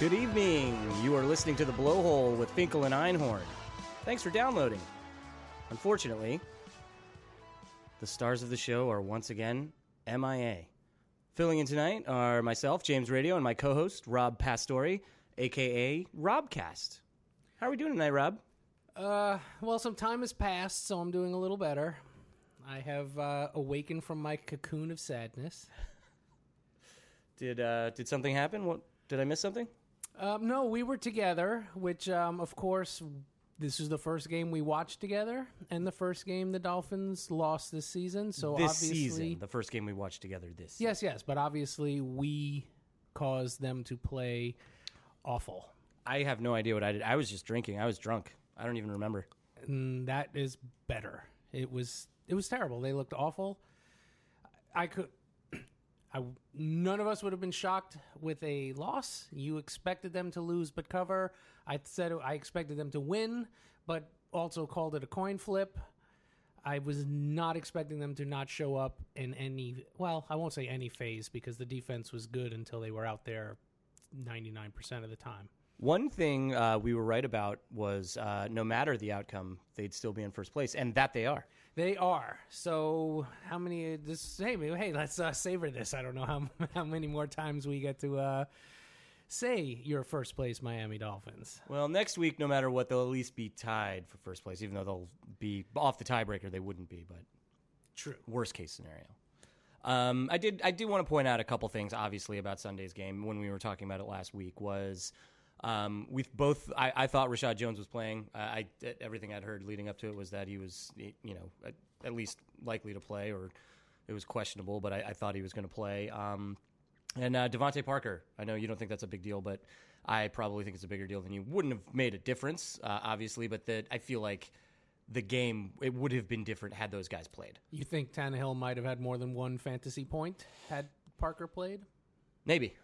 Good evening. You are listening to The Blowhole with Finkle and Einhorn. Thanks for downloading. Unfortunately, the stars of the show are once again MIA. Filling in tonight are myself, James Radio, and my co host, Rob Pastore, aka Robcast. How are we doing tonight, Rob? Uh, well, some time has passed, so I'm doing a little better. I have uh, awakened from my cocoon of sadness. Did uh, did something happen? What did I miss something? Um, no, we were together, which, um, of course, this is the first game we watched together, and the first game the Dolphins lost this season. So this obviously, season, the first game we watched together. This yes, yes, but obviously we caused them to play awful. I have no idea what I did. I was just drinking. I was drunk. I don't even remember. And that is better. It was it was terrible. They looked awful. I could I, none of us would have been shocked with a loss. You expected them to lose but cover. I said I expected them to win, but also called it a coin flip. I was not expecting them to not show up in any, well, I won't say any phase because the defense was good until they were out there 99% of the time. One thing uh, we were right about was uh, no matter the outcome, they'd still be in first place, and that they are. They are. So how many? This hey hey let's uh, savor this. I don't know how how many more times we get to uh, say your first place Miami Dolphins. Well, next week, no matter what, they'll at least be tied for first place. Even though they'll be off the tiebreaker, they wouldn't be. But true. Worst case scenario. Um, I did. I do want to point out a couple things, obviously, about Sunday's game when we were talking about it last week. Was um, we both, I, I, thought Rashad Jones was playing. Uh, I everything I'd heard leading up to it was that he was, you know, at, at least likely to play, or it was questionable. But I, I thought he was going to play. Um, and uh, DeVante Parker, I know you don't think that's a big deal, but I probably think it's a bigger deal than you. Wouldn't have made a difference, uh, obviously, but that I feel like the game it would have been different had those guys played. You think Tannehill might have had more than one fantasy point had Parker played? Maybe.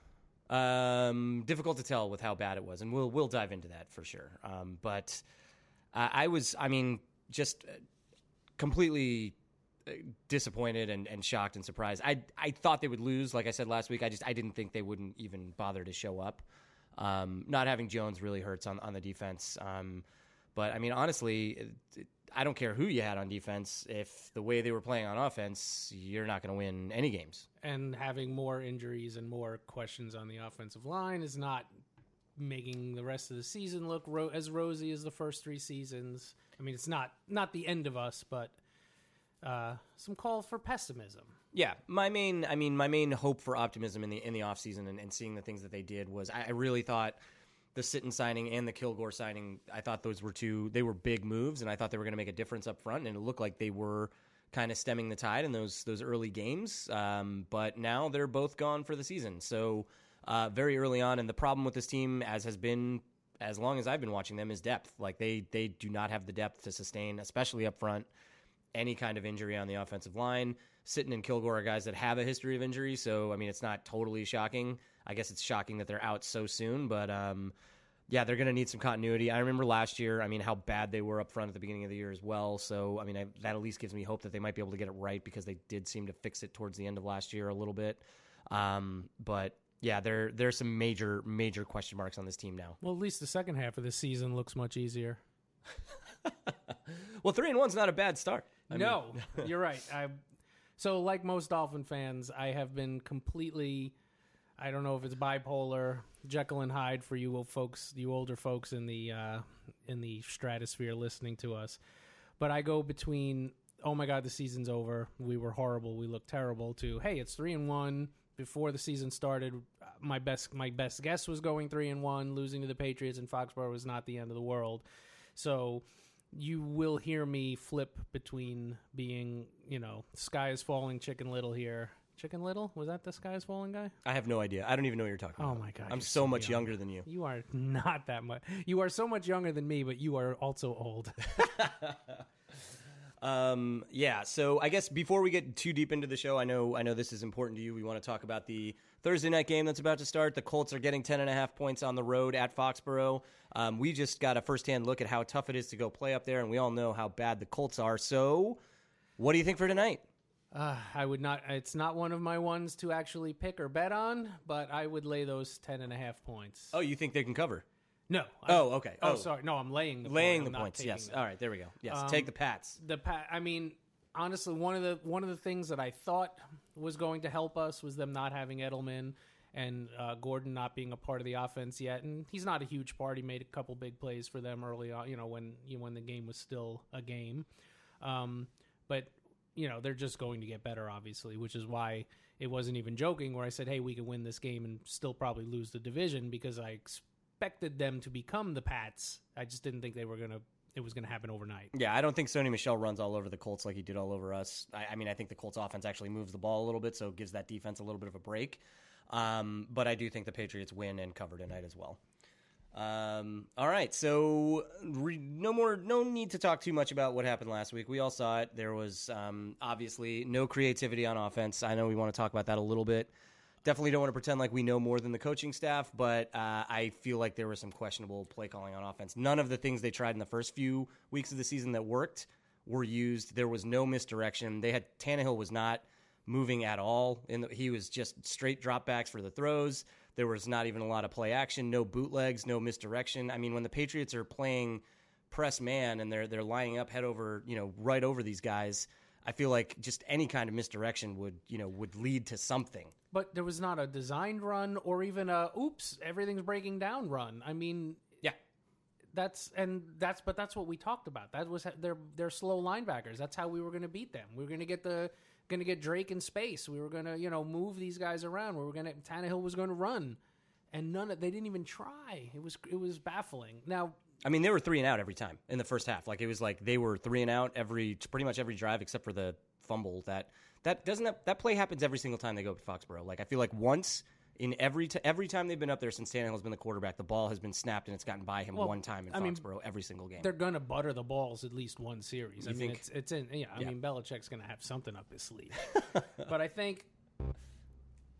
Um, difficult to tell with how bad it was, and we'll we'll dive into that for sure. Um, but uh, I was, I mean, just uh, completely uh, disappointed and, and shocked and surprised. I I thought they would lose, like I said last week. I just I didn't think they wouldn't even bother to show up. Um, not having Jones really hurts on on the defense. Um, but I mean, honestly, it, I don't care who you had on defense. If the way they were playing on offense, you're not going to win any games. And having more injuries and more questions on the offensive line is not making the rest of the season look ro- as rosy as the first three seasons. I mean, it's not not the end of us, but uh, some call for pessimism. Yeah, my main, I mean, my main hope for optimism in the in the offseason and, and seeing the things that they did was I, I really thought the Sitton signing and the Kilgore signing, I thought those were two they were big moves, and I thought they were going to make a difference up front, and it looked like they were kind of stemming the tide in those those early games. Um, but now they're both gone for the season, so uh, very early on. And the problem with this team, as has been as long as I've been watching them is depth. Like they they do not have the depth to sustain, especially up front, any kind of injury on the offensive line. Sitton and Kilgore are guys that have a history of injury, so I mean it's not totally shocking. I guess it's shocking that they're out so soon, but um, yeah, they're going to need some continuity. I remember last year, I mean, how bad they were up front at the beginning of the year as well. So, I mean, I, that at least gives me hope that they might be able to get it right because they did seem to fix it towards the end of last year a little bit. Um, but yeah, there there's some major major question marks on this team now. Well, at least the second half of the season looks much easier. well, three and one's not a bad start. I no, mean. you're right. I so like most Dolphin fans, I have been completely. I don't know if it's bipolar, Jekyll and Hyde for you folks, you older folks in the uh, in the stratosphere listening to us. But I go between, oh my god, the season's over. We were horrible. We look terrible. To hey, it's three and one before the season started, my best my best guess was going three and one, losing to the Patriots and Foxborough was not the end of the world. So you will hear me flip between being, you know, sky is falling, chicken little here. Chicken Little was that the sky is falling guy? I have no idea. I don't even know what you're talking oh about. my god! I'm so, so much young. younger than you. You are not that much. You are so much younger than me, but you are also old. Um, yeah, so I guess before we get too deep into the show, I know I know this is important to you. We want to talk about the Thursday night game that's about to start. The Colts are getting 10 and a half points on the road at Foxborough. Um, we just got a firsthand look at how tough it is to go play up there, and we all know how bad the Colts are. So, what do you think for tonight? Uh, I would not. It's not one of my ones to actually pick or bet on, but I would lay those ten and a half points. Oh, you think they can cover? No. Oh, okay. Oh, oh, sorry. No, I'm laying the laying point. the points. Yes. Them. All right. There we go. Yes. Um, take the Pats. The pat. I mean, honestly, one of the one of the things that I thought was going to help us was them not having Edelman and uh, Gordon not being a part of the offense yet. And he's not a huge part. He made a couple big plays for them early on. You know, when you know, when the game was still a game. Um, but you know, they're just going to get better, obviously, which is why it wasn't even joking where I said, "Hey, we can win this game and still probably lose the division," because I expected them to become the Pats. I just didn't think they were gonna. It was going to happen overnight. Yeah, I don't think Sony Michel runs all over the Colts like he did all over us. I, I, mean, I think the Colts offense actually moves the ball a little bit, so gives that defense a little bit of a break. Um, but I do think the Patriots win and cover tonight as well. Um, all right, so re- no more, no need to talk too much about what happened last week. We all saw it. There was um, obviously no creativity on offense. I know we want to talk about that a little bit definitely don't want to pretend like we know more than the coaching staff, but uh, I feel like there was some questionable play calling on offense. None of the things they tried in the first few weeks of the season that worked were used. There was no misdirection. They had Tannehill was not moving at all. And he was just straight dropbacks for the throws. There was not even a lot of play action, no bootlegs, no misdirection. I mean, when the Patriots are playing press man and they're they're lining up head over, you know, right over these guys, I feel like just any kind of misdirection would, you know, would lead to something. But there was not a designed run or even a oops everything's breaking down run. I mean yeah. that's and that's but that's what we talked about. That was their their slow linebackers. That's how we were going to beat them. We were going to get the going to get drake in space. We were going to you know move these guys around. We were going to Tannehill was going to run. And none of they didn't even try. It was it was baffling. Now I mean, they were three and out every time in the first half. Like it was like they were three and out every pretty much every drive except for the fumble that that doesn't that, that play happens every single time they go to Foxborough. Like I feel like once in every t- every time they've been up there since Tannehill's been the quarterback, the ball has been snapped and it's gotten by him well, one time in I Foxborough mean, every single game. They're gonna butter the balls at least one series. You I mean, think? it's it's in yeah. I yeah. mean, Belichick's gonna have something up his sleeve, but I think.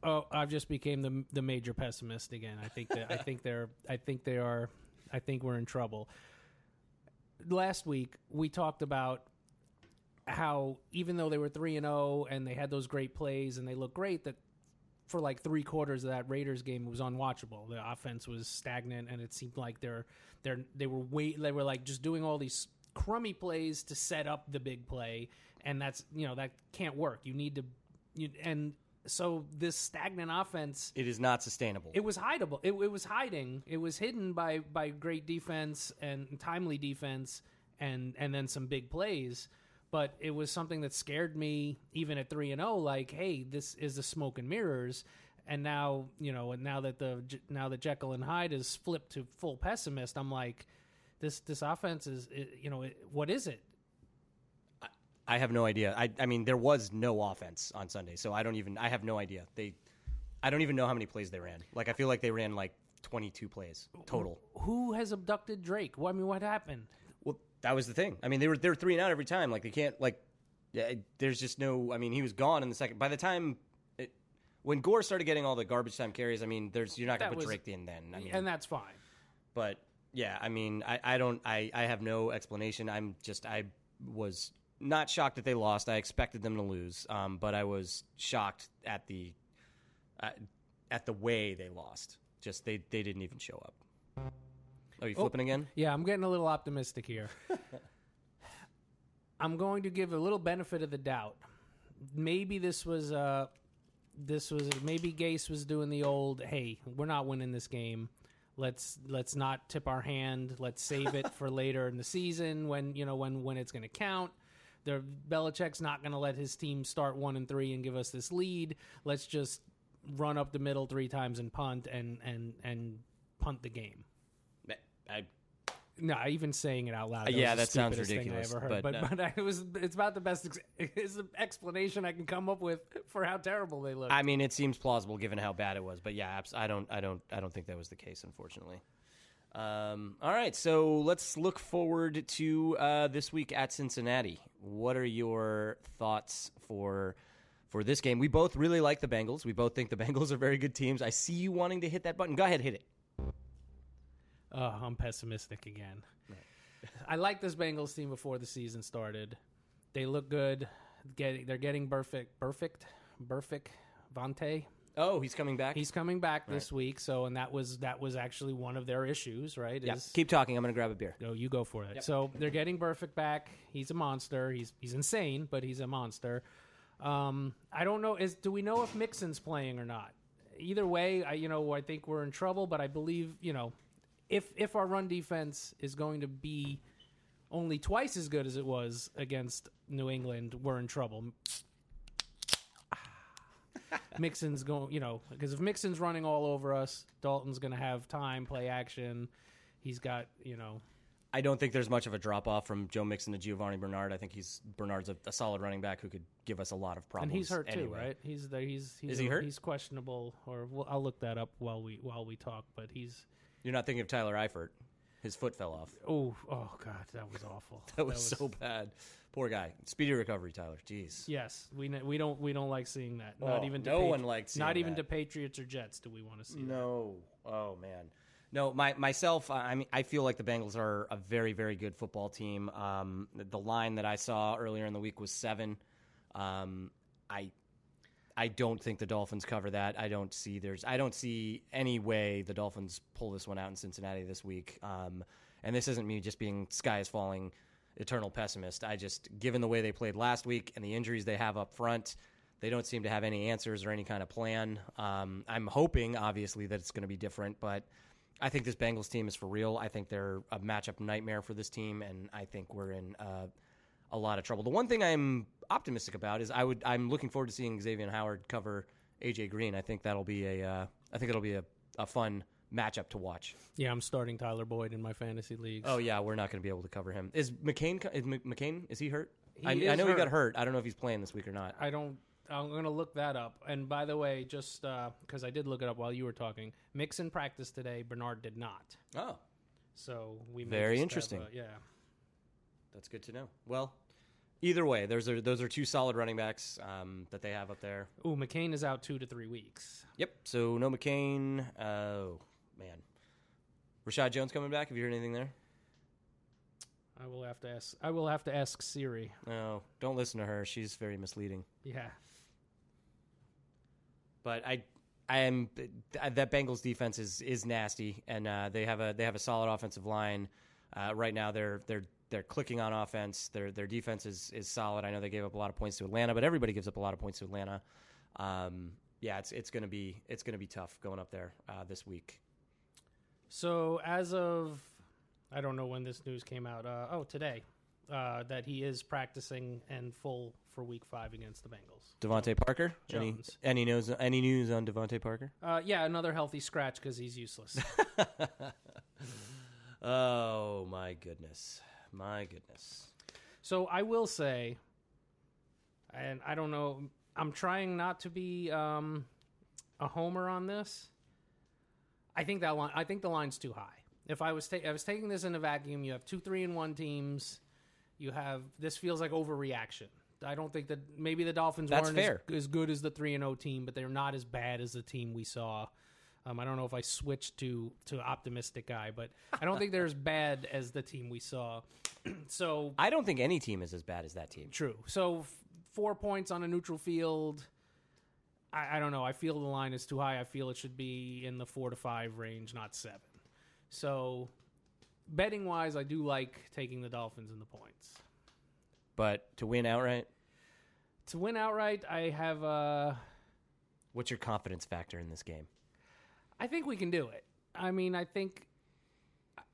Oh, I've just became the the major pessimist again. I think that I think they're I think they are I think we're in trouble. Last week we talked about how even though they were 3 and 0 and they had those great plays and they looked great that for like 3 quarters of that Raiders game it was unwatchable. The offense was stagnant and it seemed like they're they're they were wait they were like just doing all these crummy plays to set up the big play and that's you know that can't work. You need to you, and so this stagnant offense it is not sustainable. It was hideable. It, it was hiding. It was hidden by by great defense and timely defense and and then some big plays but it was something that scared me even at 3 and 0 like hey this is the smoke and mirrors and now you know and now that the now that Jekyll and Hyde is flipped to full pessimist I'm like this this offense is you know what is it I have no idea. I, I mean, there was no offense on Sunday, so I don't even. I have no idea. They, I don't even know how many plays they ran. Like, I feel like they ran like 22 plays total. Who has abducted Drake? Well, I mean, what happened? That was the thing. I mean, they were they're three and out every time. Like they can't like. There's just no. I mean, he was gone in the second. By the time. It, when Gore started getting all the garbage time carries, I mean, there's you're not going to put was- Drake in then. I mean, and that's fine. but yeah, I mean, I, I don't, I, I have no explanation. I'm just, I was not shocked that they lost. I expected them to lose, um, but I was shocked at the, uh, at the way they lost. Just they, they didn't even show up. Are you flipping again? Yeah, I'm getting a little optimistic here. I'm going to give a little benefit of the doubt. Maybe this was uh this was maybe Gase was doing the old, "Hey, we're not winning this game. Let's let's not tip our hand. Let's save it for later in the season when, you know, when when it's going to count." The Belichick's not going to let his team start 1 and 3 and give us this lead. Let's just run up the middle 3 times and punt and and and punt the game. I, No, even saying it out loud. Yeah, that sounds stupidest thing ridiculous, I ever heard. but, But, but, it was it's about the best ex- it's the explanation I can come up with for how terrible they look. I mean, it seems plausible given how bad it was, but yeah, I don't, I don't, I don't think that was the case, unfortunately. Um, all right, so let's look forward to uh, this week at Cincinnati. What are your thoughts for for this game? We both really like the Bengals. We both think the Bengals are very good teams. I see you wanting to hit that button. Go ahead, hit it. Oh, I'm pessimistic again. I like this Bengals team before the season started. They look good. Get, they're getting perfect, perfect, perfect. Vontaze, Oh, he's coming back. he's coming back this week. So, and that was that was actually one of their issues, right? yeah. Is Keep talking. I'm going to grab a beer. No, you go for it. So they're getting Burfict back. He's a monster. He's he's insane, but he's a monster. Um, I don't know. Is do we know if Mixon's playing or not? Either way, I you know I think we're in trouble. But I believe you know if if our run defense is going to be only twice as good as it was against New England, we're in trouble. Ah. Mixon's going, you know, because if Mixon's running all over us, Dalton's going to have time, play action. He's got, you know, I don't think there's much of a drop off from Joe Mixon to Giovani Bernard. I think he's Bernard's a, a solid running back who could give us a lot of problems. and he's hurt too, right? He's there. He's, he's Is he hurt? He's questionable, or we'll, I'll look that up while we while we talk. But he's You're not thinking of Tyler Eifert. His foot fell off. oh oh god, that was awful. That was, so bad. Poor guy. Speedy recovery, Tyler. Jeez. Yes, we we don't we don't like seeing that. Not Oh, even to no one likes seeing Not even that. to Patriots or Jets do we want to see that. No. Oh man. No, my myself. I I mean, I feel like the Bengals are a very, very good football team. Um, the, the line that I saw earlier in the week was seven. Um, I, I don't think the Dolphins cover that. I don't see there's. I don't see any way the Dolphins pull this one out in Cincinnati this week. Um, and this isn't me just being sky is falling, eternal pessimist. I just, given the way they played last week and the injuries they have up front, they don't seem to have any answers or any kind of plan. Um, I'm hoping, obviously, that it's going to be different, but I think this Bengals team is for real. I think they're a matchup nightmare for this team, and I think we're in uh, a lot of trouble. The one thing I'm optimistic about is I would I'm looking forward to seeing Xavier Howard cover AJ Green. I think that'll be a uh, I think it'll be a, a fun matchup to watch. Yeah, I'm starting Tyler Boyd in my fantasy leagues. Oh yeah, we're not going to be able to cover him. Is McCain? Is McCain? Is he hurt? He I, I know he got hurt. hurt. I don't know if he's playing this week or not. I don't. I'm gonna look that up. And by the way, just because I did look it up while you were talking, Mixon practiced today. Bernard did not. Oh, So we Very interesting. a- yeah. that's good to know. Well, either way, those are those are two solid running backs um, that they have up there. Ooh, McCain is out two to three weeks. Yep. So no McCain. Oh man, Rashad Jones coming back. Have you heard anything there? I will have to ask. I will have to ask Siri. No, don't listen to her. She's very misleading. Yeah. But I, I am that Bengals defense is is nasty, and uh, they have a they have a solid offensive line. Uh, right now, they're they're they're clicking on offense. Their their defense is is solid. I know they gave up a lot of points to Atlanta, but everybody gives up a lot of points to Atlanta. Um, yeah, it's it's gonna be it's gonna be tough going up there uh, this week. So as of, I don't know when this news came out. Uh, oh, today, uh, that he is practicing and full for Week Five against the Bengals. DeVante Parker. Any Jones. any news any news on DeVante Parker? Uh, yeah, another healthy scratch because he's useless. Oh my goodness, my goodness. So I will say, and I don't know, I'm trying not to be um, a homer on this. I think that line. I think the line's too high. If I was ta- I was taking this in a vacuum, you have two three and one teams. You have this feels like overreaction. I don't think that maybe the Dolphins That's weren't fair. As, as good as the three and zero team, but they're not as bad as the team we saw. Um, I don't know if I switched to to optimistic guy, but I don't think they're as bad as the team we saw. so I don't think any team is as bad as that team. True. So f- four points on a neutral field. I, I don't know. I feel the line is too high. I feel it should be in the four to five range, not seven. So betting wise, I do like taking the Dolphins in the points. But to win outright, To win outright, I have. Uh, what's your confidence factor in this game? I think we can do it. I mean, I think.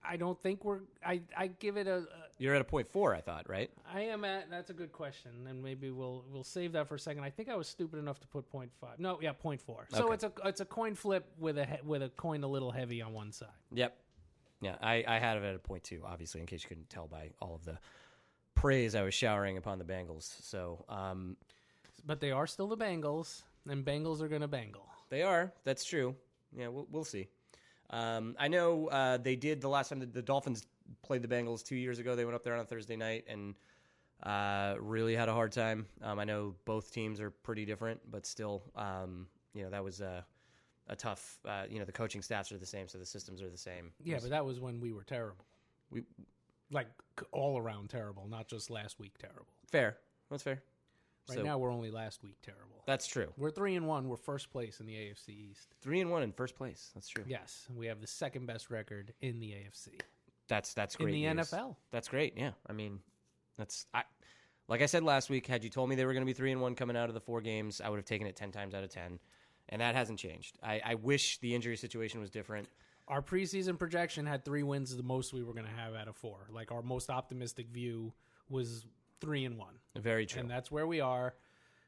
I don't think we're. I I give it a. a You're at a point four, I thought, right? I am at. That's a good question, and maybe we'll we'll save that for a second. I think I was stupid enough to put point five. No, yeah, point four. So Okay. it's a it's a coin flip with a he- with a coin a little heavy on one side. Yep. Yeah, I, I had it at a point two, obviously, in case you couldn't tell by all of the praise I was showering upon the Bengals. So um, But they are still the Bengals, and Bengals are going to bangle. they are. That's true. Yeah, we'll, we'll see. Um, I know uh, they did the last time the, the Dolphins played the Bengals two years ago. They went up there on a Thursday night and uh, really had a hard time. Um, I know both teams are pretty different, but still, um, you know, that was a, a tough. Uh, you know, the coaching staffs are the same, so the systems are the same. Yeah, but that was when we were terrible. We Like all around terrible, not just last week terrible. fair. That's fair. Right So- now we're only last week terrible. That's true. We're 3 and 1, we're first place in the AFC East. Three and one in first place. That's true. Yes, we have the second best record in the AFC. That's that's great. In the news. NFL. That's great. Yeah. I mean, that's I. Like I said last week, had you told me they were going to be three and one coming out of the four games, I would have taken it ten times out of ten, and that hasn't changed. I, I wish the injury situation was different. Our preseason projection had 3 wins the most we were going to have out of 4. Like our most optimistic view was 3 and 1. Very true. and that's where we are.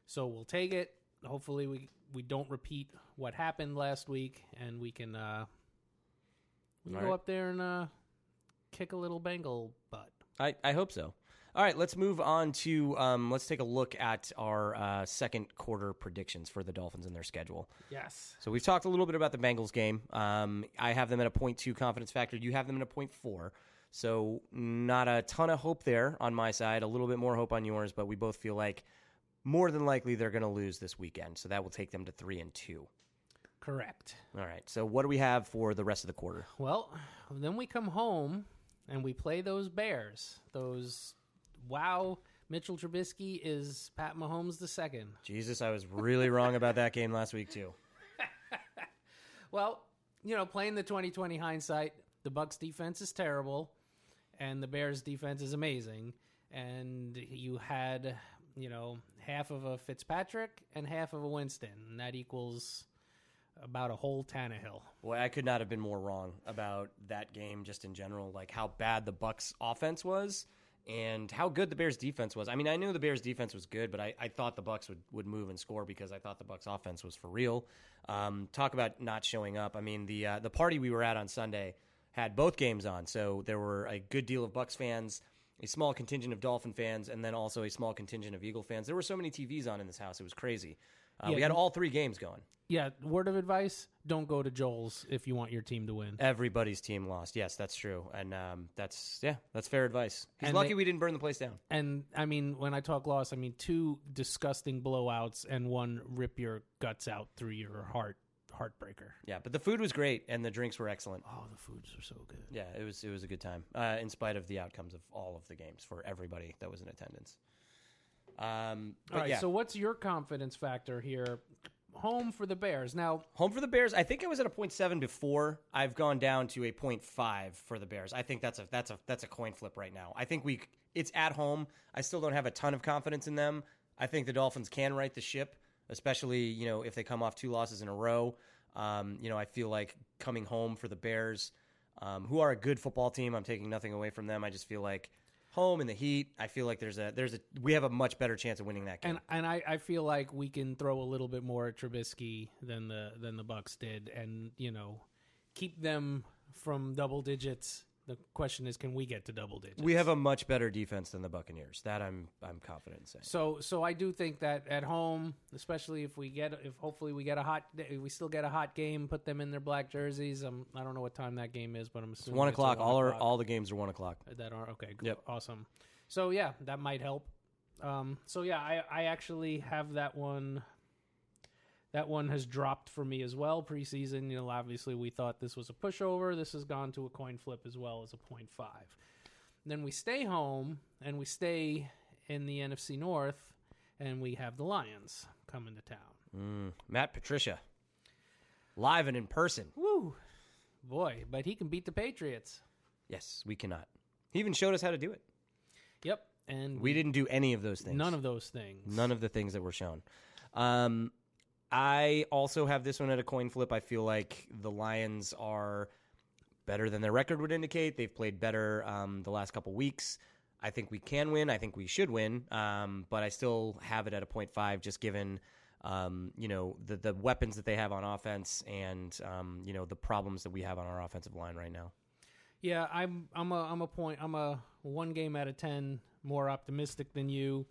So we'll take it. Hopefully, we we don't repeat what happened last week, and we can uh, we can All go right. up there and uh, kick a little Bengal butt. I, I hope so. All right, let's move on to um, let's take a look at our uh, second quarter predictions for the Dolphins and their schedule. Yes. So we've talked a little bit about the Bengals game. Um, I have them at a point two confidence factor. You have them at a point four. So not a ton of hope there on my side. A little bit more hope on yours, but we both feel like more than likely they're going to lose this weekend. So that will take them to three and two. Correct. All right. So what do we have for the rest of the quarter? Well, then we come home and we play those Bears. Those wow, Mitchell Trubisky is Pat Mahomes the second. Jesus, I was really wrong about that game last week too. Well, you know, playing the 2020 hindsight, the Bucks defense is terrible and the Bears defense is amazing and you had, you know, half of a Fitzpatrick and half of a Winston, and that equals about a whole Tannehill. Boy, I could not have been more wrong about that game just in general, like how bad the Bucks offense was and how good the Bears defense was. I mean, I knew the Bears defense was good, but I, I thought the Bucks would, would move and score because I thought the Bucks offense was for real. Um, talk about not showing up. I mean, the uh, the party we were at on Sunday had both games on, so there were a good deal of Bucks fans, a small contingent of Dolphin fans, and then also a small contingent of Eagle fans. There were so many TVs on in this house; it was crazy. Uh, we had all three games going. Yeah, word of advice, don't go to Joel's if you want your team to win. Everybody's team lost. Yes, that's true, and um, that's yeah, that's fair advice. He's And lucky they- we didn't burn the place down. And I mean, when I talk loss, I mean two disgusting blowouts and one rip your guts out through your heart heartbreaker. Yeah, but the food was great and the drinks were excellent. Oh, the foods were so good. Yeah, it was it was a good time, uh, in spite of the outcomes of all of the games for everybody that was in attendance. Um, but All right, yeah, so what's your confidence factor here? Home for the Bears. Now, home for the Bears. I think it was at a point seven before. I've gone down to a point five for the Bears. I think that's a that's a that's a coin flip right now. I think we it's at home. I still don't have a ton of confidence in them. I think the Dolphins can right the ship, especially you know if they come off two losses in a row. Um, you know, I feel like coming home for the Bears, um, who are a good football team. I'm taking nothing away from them. I just feel like home in the heat. I feel like there's a there's a we have a much better chance of winning that game. and and I, I feel like we can throw a little bit more at Trubisky than the than the Bucks did, and you know, keep them from double digits The question is, can we get to double digits? We have a much better defense than the Buccaneers. That I'm I'm confident in saying. So, so I do think that at home, especially if we get, if hopefully we get a hot, we still get a hot game, put them in their black jerseys. Um, I don't know what time that game is, but I'm assuming one o'clock. one all are o'clock. all the games are one o'clock. that are okay. Good. Yep. Awesome. So yeah, that might help. Um, so yeah, I, I actually have that one. That one has dropped for me as well. Preseason, you know, obviously we thought this was a pushover. This has gone to a coin flip as well as a point five. Then we stay home and we stay in the NFC North, and we have the Lions coming to town. Mm, Matt Patricia, live and in person. Woo, boy! But he can beat the Patriots. Yes, we cannot. He even showed us how to do it. Yep, and We didn't do any of those things. none of those things. None of the things that were shown. Um, I also have this one at a coin flip. I feel like the Lions are better than their record would indicate. They've played better um, the last couple weeks. I think we can win. I think we should win. Um, but I still have it at a point five, just given um, you know the the weapons that they have on offense and um, you know the problems that we have on our offensive line right now. Yeah, I'm I'm a I'm a point I'm a one game out of ten more optimistic than you.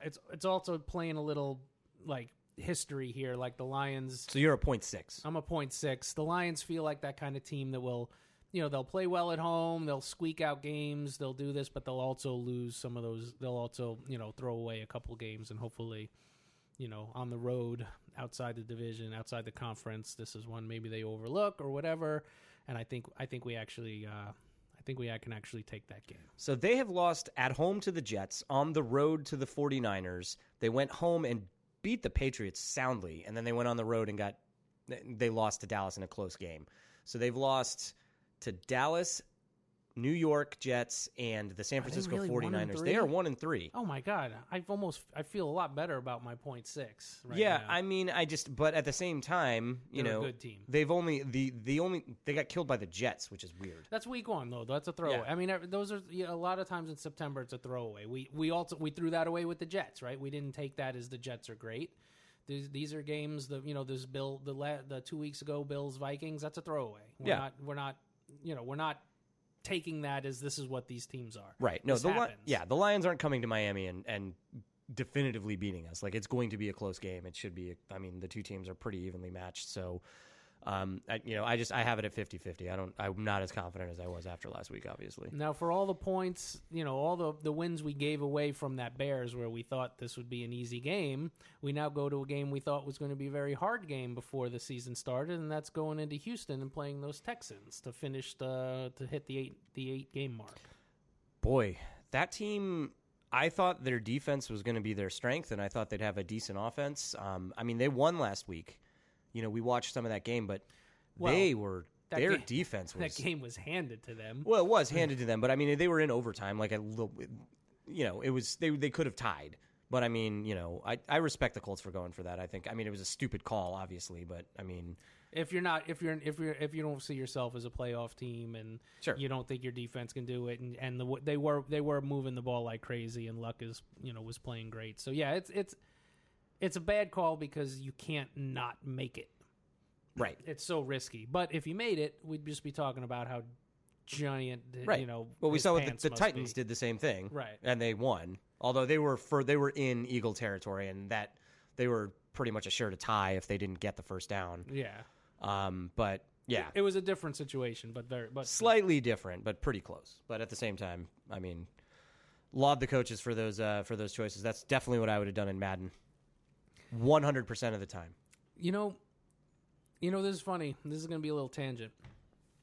It's it's also playing a little like history here, like the Lions. So you're a point six. I'm a point six. The Lions feel like that kind of team that will, you know, they'll play well at home, they'll squeak out games, they'll do this, but they'll also lose some of those. They'll also you know throw away a couple games, and hopefully, you know, on the road outside the division, outside the conference, this is one maybe they overlook or whatever. And I think I think we actually. Uh, I think we I can actually take that game. So they have lost at home to the Jets, on the road to the 49ers. They went home and beat the Patriots soundly, and then they went on the road and got they lost to Dallas in a close game. So they've lost to Dallas, New York Jets, and the San Francisco really 49ers. They are 1 and 3. Oh my god, I've almost I feel a lot better about my point six. Right yeah, now. I mean, I just but at the same time, you They're know, good team. they've only the the only they got killed by the Jets, which is weird. That's week one though. That's a throwaway. Yeah. I mean, those are you know, a lot of times in September it's a throwaway. We we also we threw that away with the Jets, right? We didn't take that as the Jets are great. These, these are games. The you know this Bill the la, the two weeks ago Bills Vikings. That's a throwaway. We're Yeah. not we're not you know we're not taking that as this is what these teams are. Right. No, This the li- yeah, the Lions aren't coming to Miami and, and definitively beating us. Like it's going to be a close game. It should be. I mean, the two teams are pretty evenly matched. So, um, I, you know, I just I have it at 50-50. I don't. I'm not as confident as I was after last week. Obviously. Now, for all the points, you know, all the the wins we gave away from that Bears, where we thought this would be an easy game, we now go to a game we thought was going to be a very hard game before the season started, and that's going into Houston and playing those Texans to finish the to hit the eight the eight game mark. Boy, that team. I thought their defense was going to be their strength, and I thought they'd have a decent offense. Um, I mean, they won last week. You know, we watched some of that game, but Well, they were their ga- defense was That game was handed to them. Well, it was handed to them, but I mean, they were in overtime. Like a little, you know, it was they they could have tied. But I mean, you know, I, I respect the Colts for going for that. I think I mean it was a stupid call, obviously, but I mean, If you're not, if you're, if you're, if you don't see yourself as a playoff team, and Sure. you don't think your defense can do it, and and the, they were they were moving the ball like crazy, and Luck is you know was playing great. So yeah, it's it's it's a bad call because you can't not make it. right, It's so risky. But if you made it, we'd just be talking about how giant, right. you know. well, we saw what the, the Titans be. did the same thing, Right. and they won. Although they were for they were in Eagle territory, and that they were pretty much assured a tie if they didn't get the first down. Yeah, Um, but yeah, it was a different situation, but very but slightly different, but pretty close. But at the same time, I mean, laud the coaches for those uh, for those choices. That's definitely what I would have done in Madden. One hundred percent of the time. You know, you know, this is funny. This is going to be a little tangent.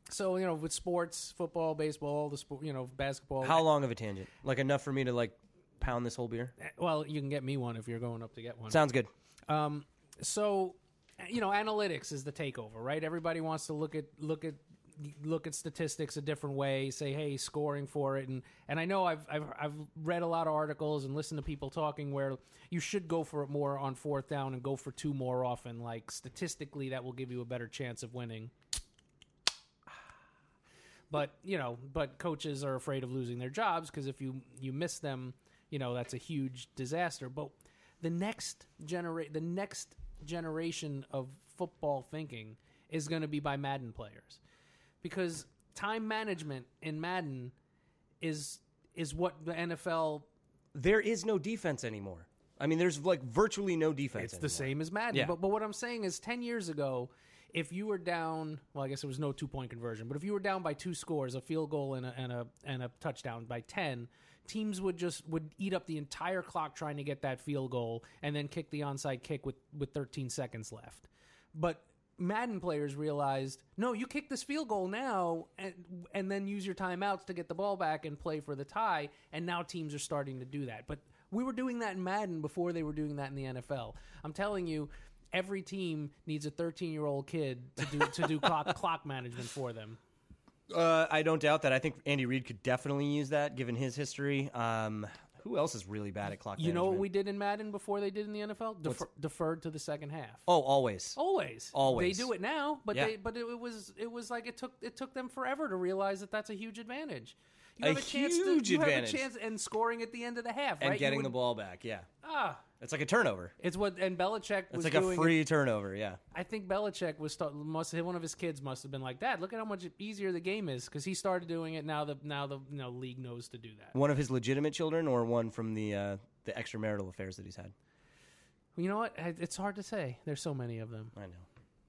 So you know, with sports, football, baseball, the sport, you know, basketball. How long of a tangent? Like enough for me to like pound this whole beer? Well, you can get me one if you're going up to get one. Sounds good. Um, so, you know, analytics is the takeover, right? Everybody wants to look at look at look at statistics a different way. Say, hey, scoring for it, and and I know I've I've I've read a lot of articles and listened to people talking where you should go for it more on fourth down and go for two more often. Like statistically, that will give you a better chance of winning. But you know, but coaches are afraid of losing their jobs because if you you miss them, you know that's a huge disaster. But the next generate the next generation of football thinking is going to be by Madden players because time management in Madden is is what the NFL. There is no defense anymore. I mean, there's like virtually no defense. It's the anymore. same as Madden. Yeah. But but what I'm saying is, ten years ago, if you were down, well, I guess it was no two point conversion, but if you were down by two scores, a field goal and a and a and a touchdown by ten. Teams would just would eat up the entire clock trying to get that field goal and then kick the onside kick with, with 13 seconds left. But Madden players realized, no, you kick this field goal now and and then use your timeouts to get the ball back and play for the tie. And now teams are starting to do that. But we were doing that in Madden before they were doing that in the NFL. I'm telling you, every team needs a 13 year old kid to do to do clock clock management for them. Uh, I don't doubt that. I think Andy Reid could definitely use that, given his history. Um, who else is really bad at clock? You know what management? we did in Madden before they did in the NFL? Defer, deferred to the second half. Oh, always. Always, Always. They do it now, but Yeah. they but it, was it was like it took it took them forever to realize that that's a huge advantage. You A have a chance huge to you advantage. have a chance and scoring at the end of the half, and right? You getting would- the ball back. Yeah, Ah, it's like a turnover. it's what and Belichick It's was like a doing. free turnover. Yeah. I think Belichick was st- must one of his kids must have been like, Dad, look at how much easier the game is because he started doing it. Now the now the you know, league knows to do that. One of his legitimate children, or one from the uh, the extramarital affairs that he's had. You know what? It's hard to say. There's so many of them. I know.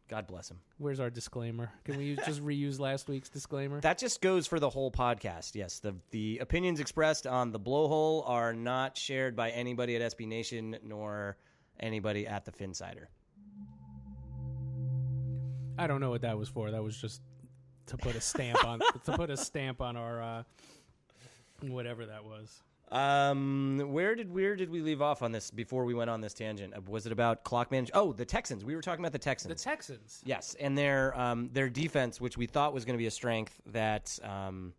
God bless him. Where's our disclaimer? Can we use, just reuse last week's disclaimer? That just goes for the whole podcast. Yes, the the opinions expressed on the blowhole are not shared by anybody at SB Nation nor anybody at the Phinsider. I don't know what that was for. That was just to put a stamp on to put a stamp on our uh, whatever that was. Um, where did where did we leave off on this before we went on this tangent? Uh, Was it about clock management? Oh, the Texans. We were talking about the Texans. The Texans. Texans. yes, and their um, their defense, which we thought was going to be a strength, that um,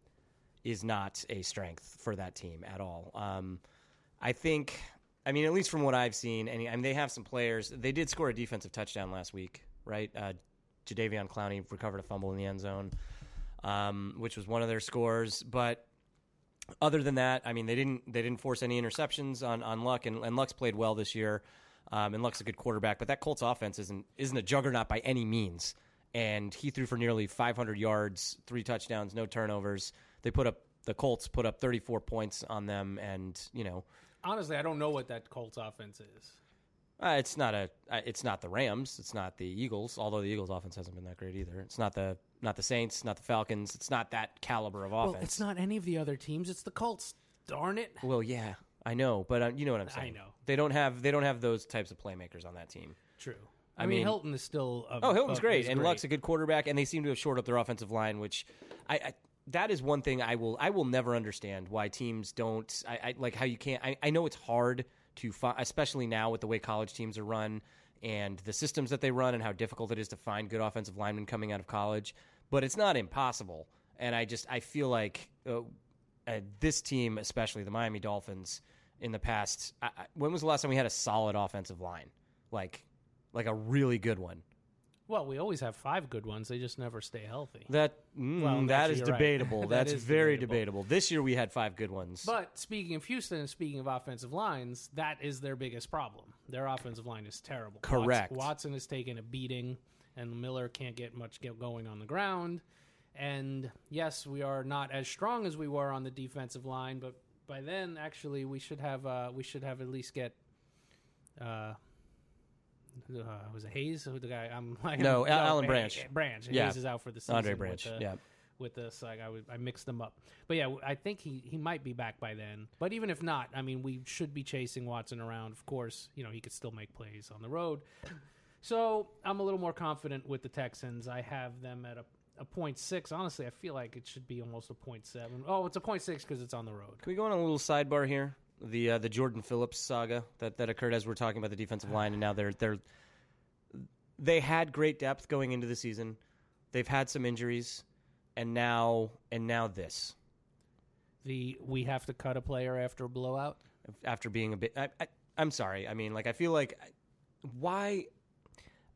is not a strength for that team at all. Um, I think, I mean, at least from what I've seen, and I mean, they have some players. They did score a defensive touchdown last week, right? Uh, Jadeveon Clowney recovered a fumble in the end zone, um, which was one of their scores, but other than that, I mean, they didn't they didn't force any interceptions on on Luck, and, and Luck's played well this year, um, and Luck's a good quarterback. But that Colts offense isn't isn't a juggernaut by any means, and he threw for nearly 500 yards, three touchdowns, no turnovers. They put up the Colts put up 34 points on them, and you know, Honestly, I don't know what that Colts offense is. uh, it's not a uh, it's not the Rams, it's not the Eagles, although the Eagles offense hasn't been that great either. It's not the not the Saints, not the Falcons. It's not that caliber of offense. Well, it's not any of the other teams. It's the Colts. Darn it. Well, yeah, I know, but uh, you know what I'm saying. I know. they don't have they don't have those types of playmakers on that team. True. I, I mean, mean- Hilton is still. A, Oh, Hilton's a- great, and Luck's a good quarterback, and they seem to have shored up their offensive line, which I, I that is one thing I will I will never understand why teams don't I, I like how you can't. I, I know it's hard to find, especially now with the way college teams are run and the systems that they run, and how difficult it is to find good offensive linemen coming out of college. But it's not impossible, and I just I feel like uh, uh, this team, especially the Miami Dolphins, in the past. I, I, when was the last time we had a solid offensive line, like like a really good one? Well, we always have five good ones. They just never stay healthy. That mm, Well, that right. debatable. That That's is very debatable. debatable. This year we had five good ones. But speaking of Houston and speaking of offensive lines, that is their biggest problem. Their offensive line is terrible. Correct. Watson is taking a beating, and Miller can't get much get going on the ground. And yes, we are not as strong as we were on the defensive line, but by then, actually, we should have uh, we should have at least get. Uh, uh, was it Hayes? Who the guy? I'm like No, Al- Alan Branch. Branch. Yeah. Hayes is out for the season. Andre Branch, the- yeah. With this. Like I, would, I mixed them up. But yeah, I think he, he might be back by then. But even if not, I mean, we should be chasing Watson around. Of course, you know he could still make plays on the road. So I'm a little more confident with the Texans. I have them at a, a point six. Honestly, I feel like it should be almost a point seven. Oh, it's a point six because it's on the road. Can we go on a little sidebar here? The uh, the Jordan Phillips saga that, that occurred as we're talking about the defensive line, and now they're they're they had great depth going into the season. They've had some injuries, and now and now this The we have to cut a player after a blowout. after being a bit. I, I, I'm sorry. I mean, like I feel like why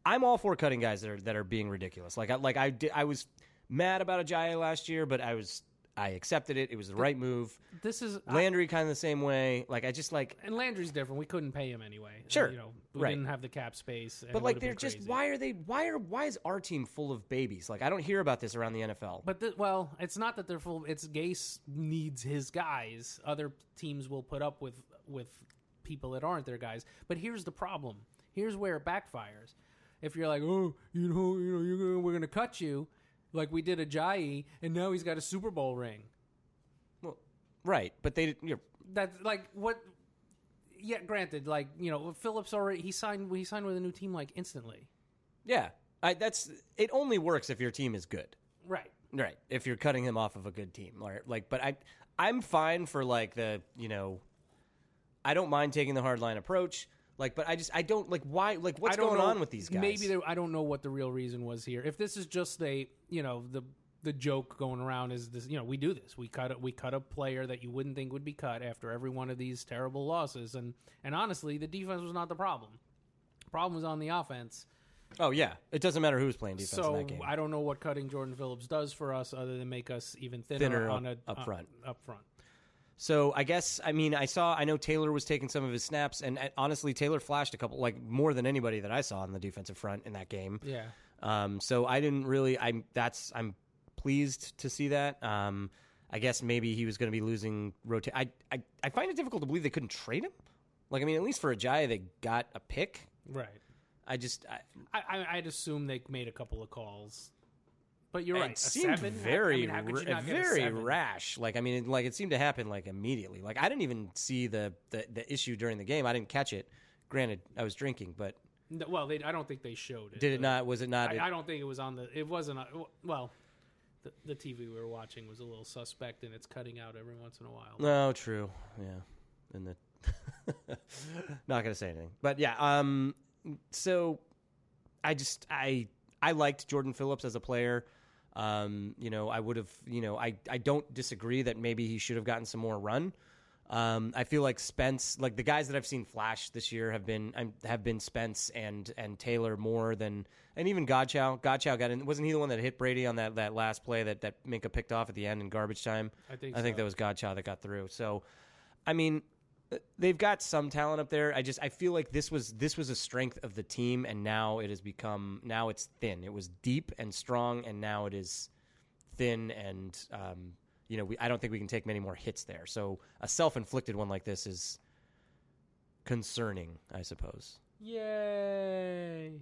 I'm all for cutting guys that are that are being ridiculous. Like I like I did, I was mad about Ajayi last year, but I was I accepted it. It was the right move. This is Landry kind of the same way. Like I just like, and Landry's different. We couldn't pay him anyway. Sure. you know, we Right. didn't have the cap space. but like they're just crazy. why are they? Why are why is our team full of babies? Like I don't hear about this around the NFL. But the, well, it's not that they're full. It's Gase needs his guys. Other teams will put up with with people that aren't their guys. But here's the problem. Here's where it backfires. If you're like, oh, you know, you know, you're gonna, we're gonna cut you, like we did Ajayi, and now he's got a Super Bowl ring. well, right, but they you're, That's like what. Yeah, granted, like you know, Phillips already he signed he signed with a new team like instantly. yeah. I, that's it. Only works if your team is good. Right. Right. If you're cutting him off of a good team. Like, like but I I'm fine for like the, you know, I don't mind taking the hard line approach. Like, but I just I don't like why like what's I don't going know- on with these guys? Maybe there, I don't know what the real reason was here. If this is just a, you know, the the joke going around is this, you know, we do this. We cut a, we cut a player that you wouldn't think would be cut after every one of these terrible losses, and and honestly, the defense was not the problem. Problem was on the offense. Oh yeah, it doesn't matter who's playing defense in So that game. I don't know what cutting Jordan Phillips does for us, other than make us even thinner, Thinner on up- a up front. Uh, up front. So I guess I mean I saw I know Taylor was taking some of his snaps, and uh, honestly Taylor flashed a couple like more than anybody that I saw on the defensive front in that game. Yeah. Um, so I didn't really. I'm that's I'm pleased to see that. Um, I guess maybe he was going to be losing rotate. I, I I find it difficult to believe they couldn't trade him. Like I mean, at least for Ajayi, they got a pick. Right. I just I, I I'd assume they made a couple of calls, but you're it right. a seemed seven? very I mean, how could you ra- not get a very rash. Like I mean, like it seemed to happen like immediately. Like I didn't even see the, the the issue during the game. I didn't catch it. Granted, I was drinking, but No, Well, they, I don't think they showed it. did it not? Was it not? I, I don't think it was on the. It wasn't. A, well, the, the TV we were watching was a little suspect, and it's cutting out every once in a while. No, true. Yeah. And the not gonna say anything. But yeah, um so I just I I liked Jordan Phillips as a player. Um, you know, I would have you know, I, I don't disagree that maybe he should have gotten some more run. Um, I feel like Spence, like the guys that I've seen flash this year, have been um, have been Spence and and Taylor more than, and even Godchaux. Godchaux got in. Wasn't he the one that hit Brady on that, that last play that that Minkah picked off at the end in garbage time? I think I think so. that was Godchaux that got through. So, I mean, they've got some talent up there. I just I feel like this was this was a strength of the team, and now it has become now it's thin. It was deep and strong, and now it is thin and um, you know we, I don't think we can take many more hits there. So a self inflicted one like this is concerning, I suppose. Yay!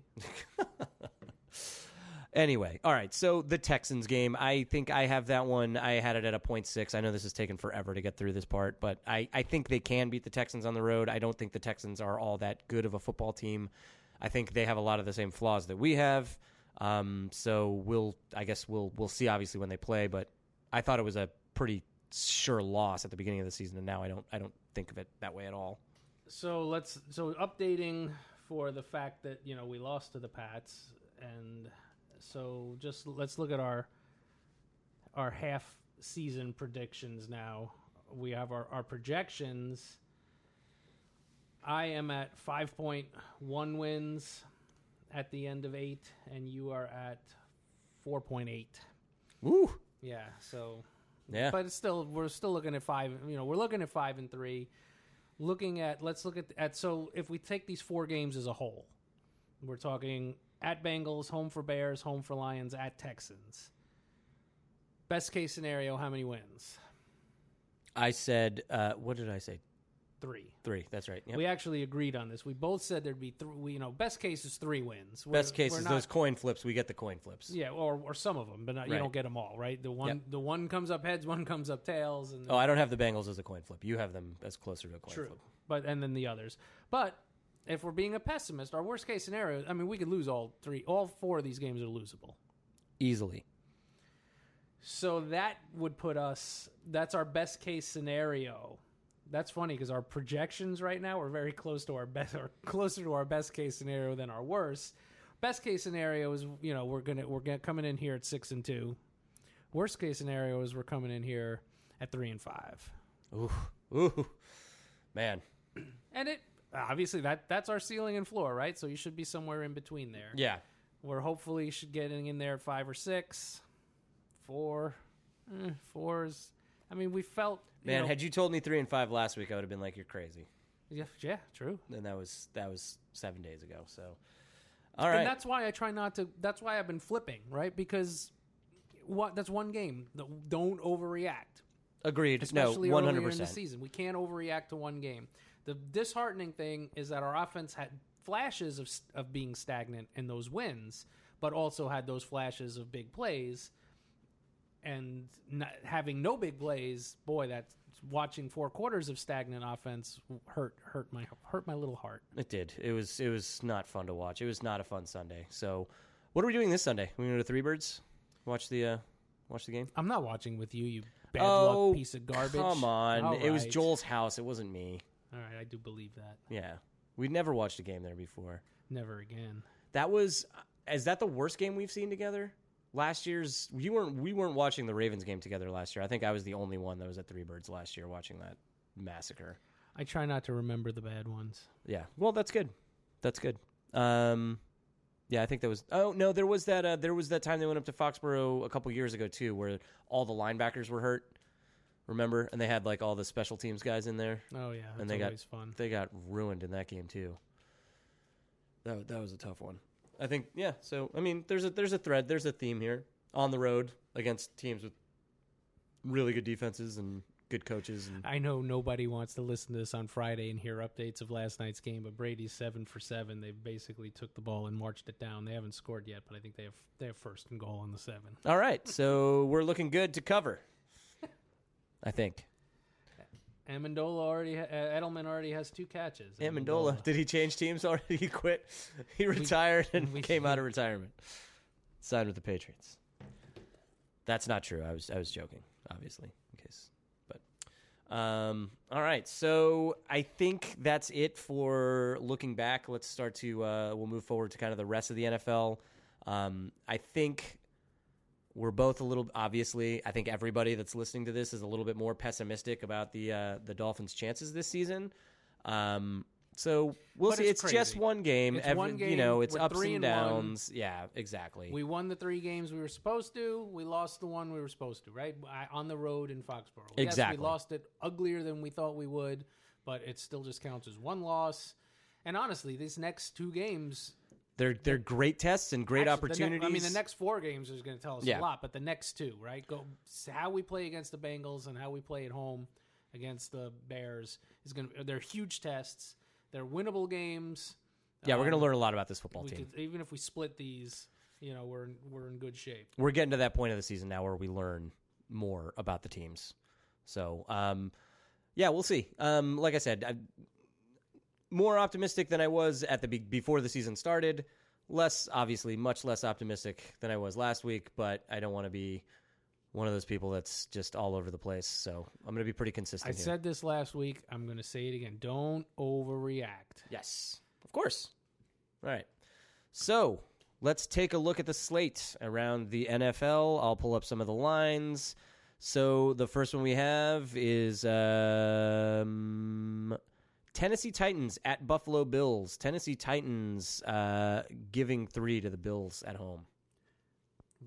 Anyway, all right. So the Texans game, I think I have that one. I had it at a point six. I know this has taken forever to get through this part, but I, I think they can beat the Texans on the road. I don't think the Texans are all that good of a football team. I think they have a lot of the same flaws that we have. Um, so we'll, I guess we'll we'll see obviously when they play. But I thought it was a pretty sure loss at the beginning of the season, and now I don't I don't think of it that way at all. So let's so updating for the fact that you know we lost to the Pats, and so just let's look at our our half season predictions now. We have our, our projections. I am at five point one wins at the end of eight, and you are at four point eight. Woo! Yeah, so Yeah. but it's still we're still looking at five. You know, we're looking at five and three. Looking at let's look at at so if we take these four games as a whole, we're talking at Bengals, home for Bears, home for Lions, at Texans. Best case scenario, how many wins? I said, uh, what did I say? Three. Three. That's right. Yep. We actually agreed on this. We both said there'd be three. You know, best case is three wins. We're- Best case is not- those coin flips. We get the coin flips. Yeah, or or some of them, but not, you don't get them all, right? The one Yep. the one comes up heads, one comes up tails, and Oh, I don't have the Bengals as a coin flip. You have them as closer to a coin True. flip. But and then the others. But if we're being a pessimist, our worst case scenario, I mean, we could lose all three, all four of these games are losable. Easily. So that would put us. That's our best case scenario. That's funny because our projections right now are very close to our best, or closer to our best case scenario than our worst. Best case scenario is you know we're gonna we're gonna coming in here at six and two. Worst case scenario is we're coming in here at three and five. Ooh. Ooh. Man. And it obviously that that's our ceiling and floor, right? So you should be somewhere in between there. Yeah. We're hopefully should getting in there at five or six, four. eh, fours. I mean, we felt you Man, know- had you told me three and five last week, I would have been like, "You're crazy." yeah, yeah, true. And that was that was seven days ago. So, all right, And that's why I try not to. That's why I've been flipping, right? Because what? That's one game. Don't overreact. agreed. especially no, hundred in the percent. season. We can't overreact to one game. The disheartening thing is that our offense had flashes of of being stagnant in those wins, but also had those flashes of big plays. And having no big plays, boy, that watching four quarters of stagnant offense hurt hurt my hurt my little heart. It did. It was it was not fun to watch. It was not a fun Sunday. So, what are we doing this Sunday? We going to Three Birds? Watch the uh, watch the game. I'm not watching with you, you bad oh, luck piece of garbage. Come on, All it was. Joel's house. It wasn't me. All right, I do believe that. Yeah, we'd never watched a game there before. Never again. That was is that the worst game we've seen together? Last year's we weren't we weren't watching the Ravens game together last year. I think I was the only one that was at Three Birds last year watching that massacre. I try not to remember the bad ones. Yeah. Well, that's good. That's good. Um, yeah, I think that was. Oh no, there was that. Uh, there was that time they went up to Foxborough a couple years ago too, where all the linebackers were hurt. Remember, and they had like all the special teams guys in there. Oh yeah, that's And they got- fun. They got ruined in that game too. That that was a tough one. I think. Yeah. So I mean, there's a there's a thread. There's a theme here on the road against teams with really good defenses and good coaches and I know nobody wants to listen to this on Friday and hear updates of last night's game, but Brady's seven for seven. They basically took the ball and marched it down. They haven't scored yet, but I think they have they have first and goal on the seven. All right, so we're looking good to cover. I think. Amendola already ha- uh, Edelman already has two catches. Amendola, did he change teams already? He quit. He retired and we- came out of retirement. Signed with the Patriots. That's not true. I was I was joking, obviously, in case. But um, all right. So I think that's it for looking back. Let's start to uh, we'll move forward to kind of the rest of the NFL. Um, I think we're both a little obviously i think everybody that's listening to this is a little bit more pessimistic about the uh, the dolphins chances this season um, so we'll But see it's it's, just one game It's Every- one you know it's ups three and and one. downs yeah exactly We won the three games we were supposed to. We lost the one we were supposed to, right? I, on the road in Foxborough. Yes, Exactly. we lost it uglier than we thought we would, but it still just counts as one loss. And honestly, these next two games, they're they're great tests and great actually, the ne- opportunities I mean, the next four games is going to tell us Yeah. a lot, but the next two, right? Go how we play against the Bengals and how we play at home against the Bears is going to. They're huge tests. They're winnable games. yeah we're Um, gonna learn a lot about this football We team could, even if we split these, you know, we're in, we're in good shape. we're getting to that point of the season now where we learn more about the teams. So, um, yeah, we'll see. Um, like I said, I'm more optimistic than I was at the be- before the season started. Less, obviously, much less optimistic than I was last week. But I don't want to be one of those people that's just all over the place. So I'm going to be pretty consistent. I here. said this last week. I'm going to say it again. Don't overreact. Yes, of course. All right. So let's take a look at the slate around the NFL. I'll pull up some of the lines. So the first one we have is um, Tennessee Titans at Buffalo Bills. Tennessee Titans uh, giving three to the Bills at home.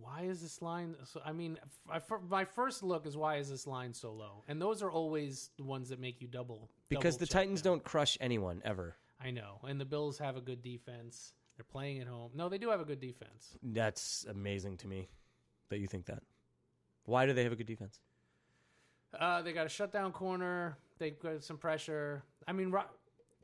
Why is this line? So, I mean, f- I, my first look is why is this line so low? And those are always the ones that make you double. Because double the Titans them. don't crush anyone ever. I know, and the Bills have a good defense. They're playing at home. No, they do have a good defense. That's amazing to me that you think that. Why do they have a good defense? Uh, they got a shutdown corner. They got some pressure. I mean, Ro-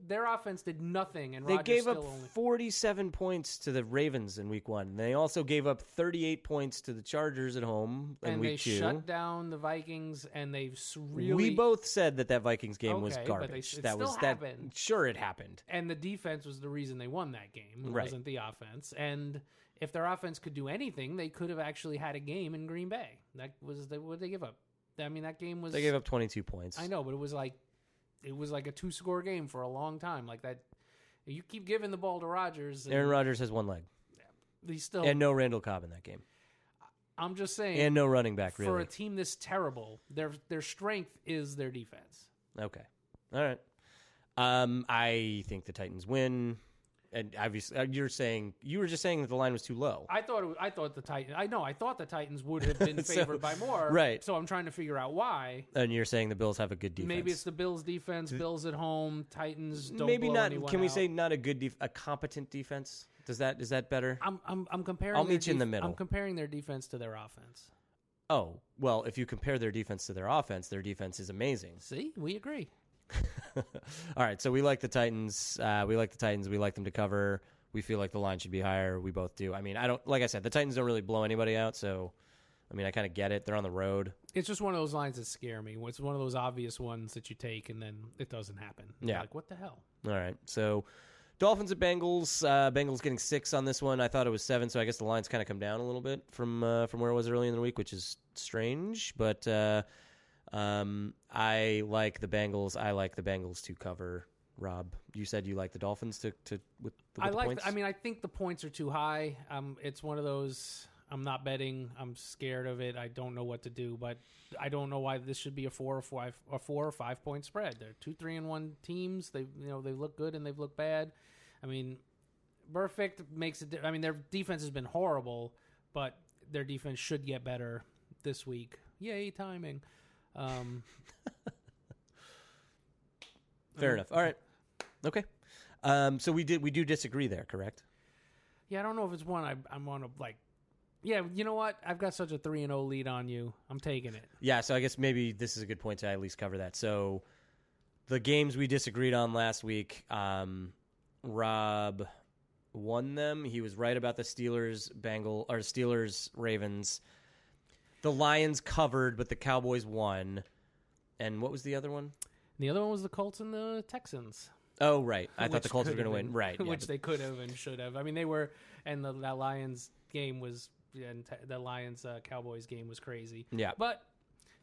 their offense did nothing, and They Rodgers gave still up only 47 points to the Ravens in week one. They also gave up 38 points to the Chargers at home in and they two. shut down the Vikings, and they've s- really we both said that that Vikings game was Okay, but they- garbage. it that was still that. Sure, it happened. and the defense was the reason they won that game. It Right. wasn't the offense. And if their offense could do anything, they could have actually had a game in Green Bay. That was the, what did they give up. I mean, that game was. They gave up 22 points. I know, but it was like it was like a two score game for a long time. Like that, you keep giving the ball to Rodgers. And Aaron Rodgers has one leg, He's still. and no Randall Cobb in that game, I'm just saying. and no running back. for a team this terrible, their their strength is their defense. okay. All right. Um, I think the Titans win. And obviously, uh, you're saying you were just saying that the line was too low. I thought it was, I thought the Titans. I know I thought the Titans would have been So- favored by more. right. So I'm trying to figure out why. and you're saying the Bills have a good defense. Maybe it's the Bills' defense. Bills at home. Titans don't. maybe blow not. anyone Can we out. say not a good, def- a competent defense? Does that is that better? I'm I'm I'm comparing. I'll their meet you in the middle. I'm comparing their defense to their offense. Oh well, if you compare their defense to their offense, their defense is amazing. See, we agree. All right, so we like the Titans. Uh, we like the Titans. We like them to cover. We feel like the line should be higher. We both do. I mean, I don't like I said, the Titans don't really blow anybody out. So, I mean, I kind of get it. They're on the road. It's just one of those lines that scare me. It's one of those obvious ones that you take and then it doesn't happen. You're Yeah. like what the hell? All right, so Dolphins at Bengals. Uh, Bengals getting six on this one. I thought it was seven, so I guess the line's kind of come down a little bit from uh, from where it was early in the week, which is strange. But uh, um, I like the Bengals. I like the Bengals to cover. Rob, you said you like the Dolphins to to with, with I the like. points. I mean, I think the points are too high. Um, it's one of those. I'm not betting. I'm scared of it. I don't know what to do, but I don't know why this should be a four or five, a four or five point spread. They're two, three, and one teams. They, you know, they look good and they've looked bad. I mean, perfect makes it. I mean, their defense has been horrible, but their defense should get better this week. Yay, timing. Um, Fair enough. All right. Okay. Um, so we did we do disagree there, correct? yeah, I don't know if it's one I, I'm on a like. Yeah, you know what? I've got such a three and zero lead on you. I'm taking it. Yeah, so I guess maybe this is a good point to at least cover that. So the games we disagreed on last week, um, Rob won them. He was right about the Steelers, Bengal or Steelers, Ravens. The Lions covered, but the Cowboys won. And what was the other one? And the other one was the Colts and the Texans. Oh, right. I thought the Colts were going to win. Right. yeah, which but- they could have and should have. I mean, they were, and the that Lions game was, and the Lions uh, Cowboys game was crazy. Yeah. But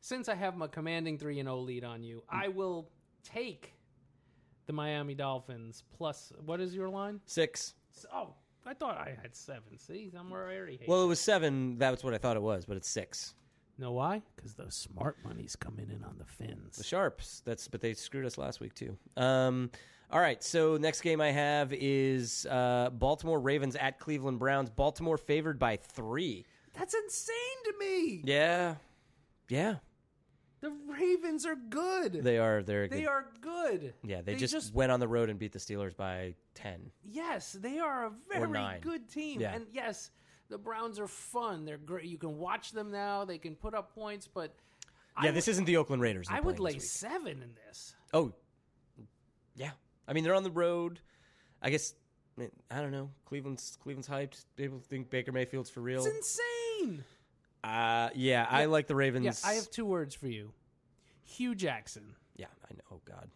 since I have my commanding three and zero lead on you, I will take the Miami Dolphins plus. What is your line? Six. Oh, I thought I had seven. See, I'm already. Hate Well, it was seven. That's what I thought it was, but it's six. know why? Because the smart money's coming in on the fins. The Sharps. That's but they screwed us last week too. Um, all right, so next game I have is uh, Baltimore Ravens at Cleveland Browns. Baltimore favored by three. That's insane to me. Yeah, yeah, The Ravens are good. they are. They're They good. are good. Yeah, they, they just, just- went on the road and beat the Steelers by ten. Yes, they are a very good team. Yeah. And yes, the Browns are fun. They're great. You can watch them now. They can put up points, but Yeah, I this would- isn't the Oakland Raiders. I would lay seven in this. Oh, yeah. I mean, they're on the road. I guess I don't know. Cleveland's Cleveland's hyped. People think Baker Mayfield's for real. It's insane. Uh, yeah, I like the Ravens. Yeah, I have two words for you. Hue Jackson. Yeah, I know. Oh God.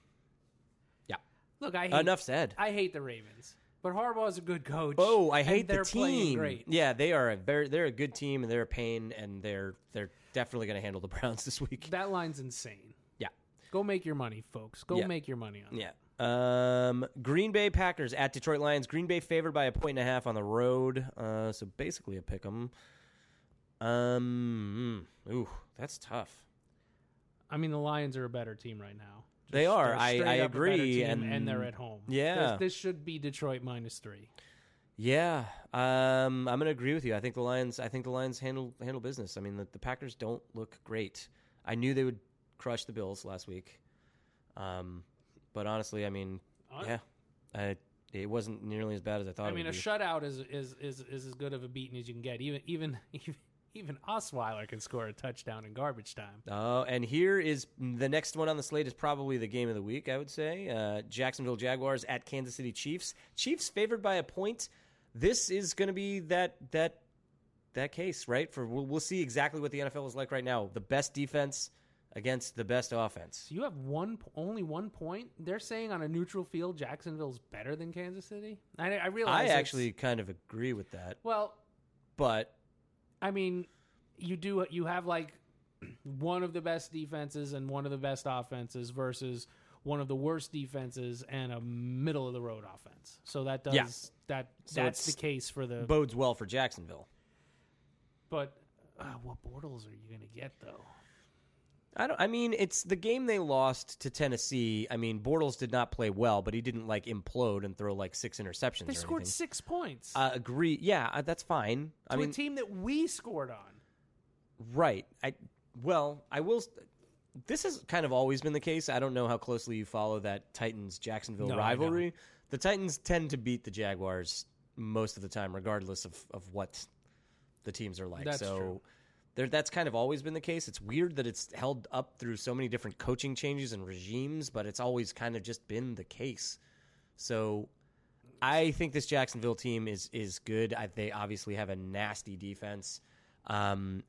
Yeah. Look, I hate, Enough said. I hate the Ravens, but Harbaugh is a good coach. Oh, I and hate they're the playing team. Great. Yeah, they are a very they're a good team and they're a pain and they're they're definitely going to handle the Browns this week. That line's insane. Yeah. Go make your money, folks. Go Yeah. make your money on it. Yeah. Um, Green Bay Packers at Detroit Lions. Green Bay favored by a point and a half on the road. Uh, so basically a pick 'em. Um, mm, ooh, that's tough. I mean, the Lions are a better team right now. They are. I- I up a better agree, and- and they're at home. Yeah. this, this should be Detroit minus three. Yeah, um, I'm going to agree with you. I think the Lions. I think the Lions handle handle business. I mean, the, the Packers don't look great. I knew they would crush the Bills last week, um, but honestly, I mean, Hon- yeah, I, it wasn't nearly as bad as I thought. I mean, a be. shutout is, is is is as good of a beating as you can get. Even even even even Osweiler can score a touchdown in garbage time. Oh, and here is the next one on the slate is probably the game of the week. I would say uh, Jacksonville Jaguars at Kansas City Chiefs. Chiefs favored by a point. This is going to be that that that case, right? For we'll, we'll see exactly what the NFL is like right now. The best defense against the best offense. You have one only one point. They're saying on a neutral field, Jacksonville's better than Kansas City. I, I realize I actually kind of agree with that, well, but I mean, you do you have like one of the best defenses and one of the best offenses versus one of the worst defenses and a middle of the road offense. So that does Yeah. that So that's the case for the bodes well for Jacksonville. but uh, what Bortles are you going to get though? I don't. I mean, it's the game they lost to Tennessee. I mean, Bortles did not play well, but he didn't like implode and throw like six interceptions. They or scored anything. six points Uh, agree. Yeah, uh, that's fine. I to mean, a team that we scored on. right. I well, I will. This has kind of always been the case. I don't know how closely you follow that Titans Jacksonville No, rivalry. The Titans tend to beat the Jaguars most of the time, regardless of, of what the teams are like. That's so true. There, that's kind of always been the case. It's weird that it's held up through so many different coaching changes and regimes, but it's always kind of just been the case. So I think this Jacksonville team is is good. I, they obviously have a nasty defense. Um,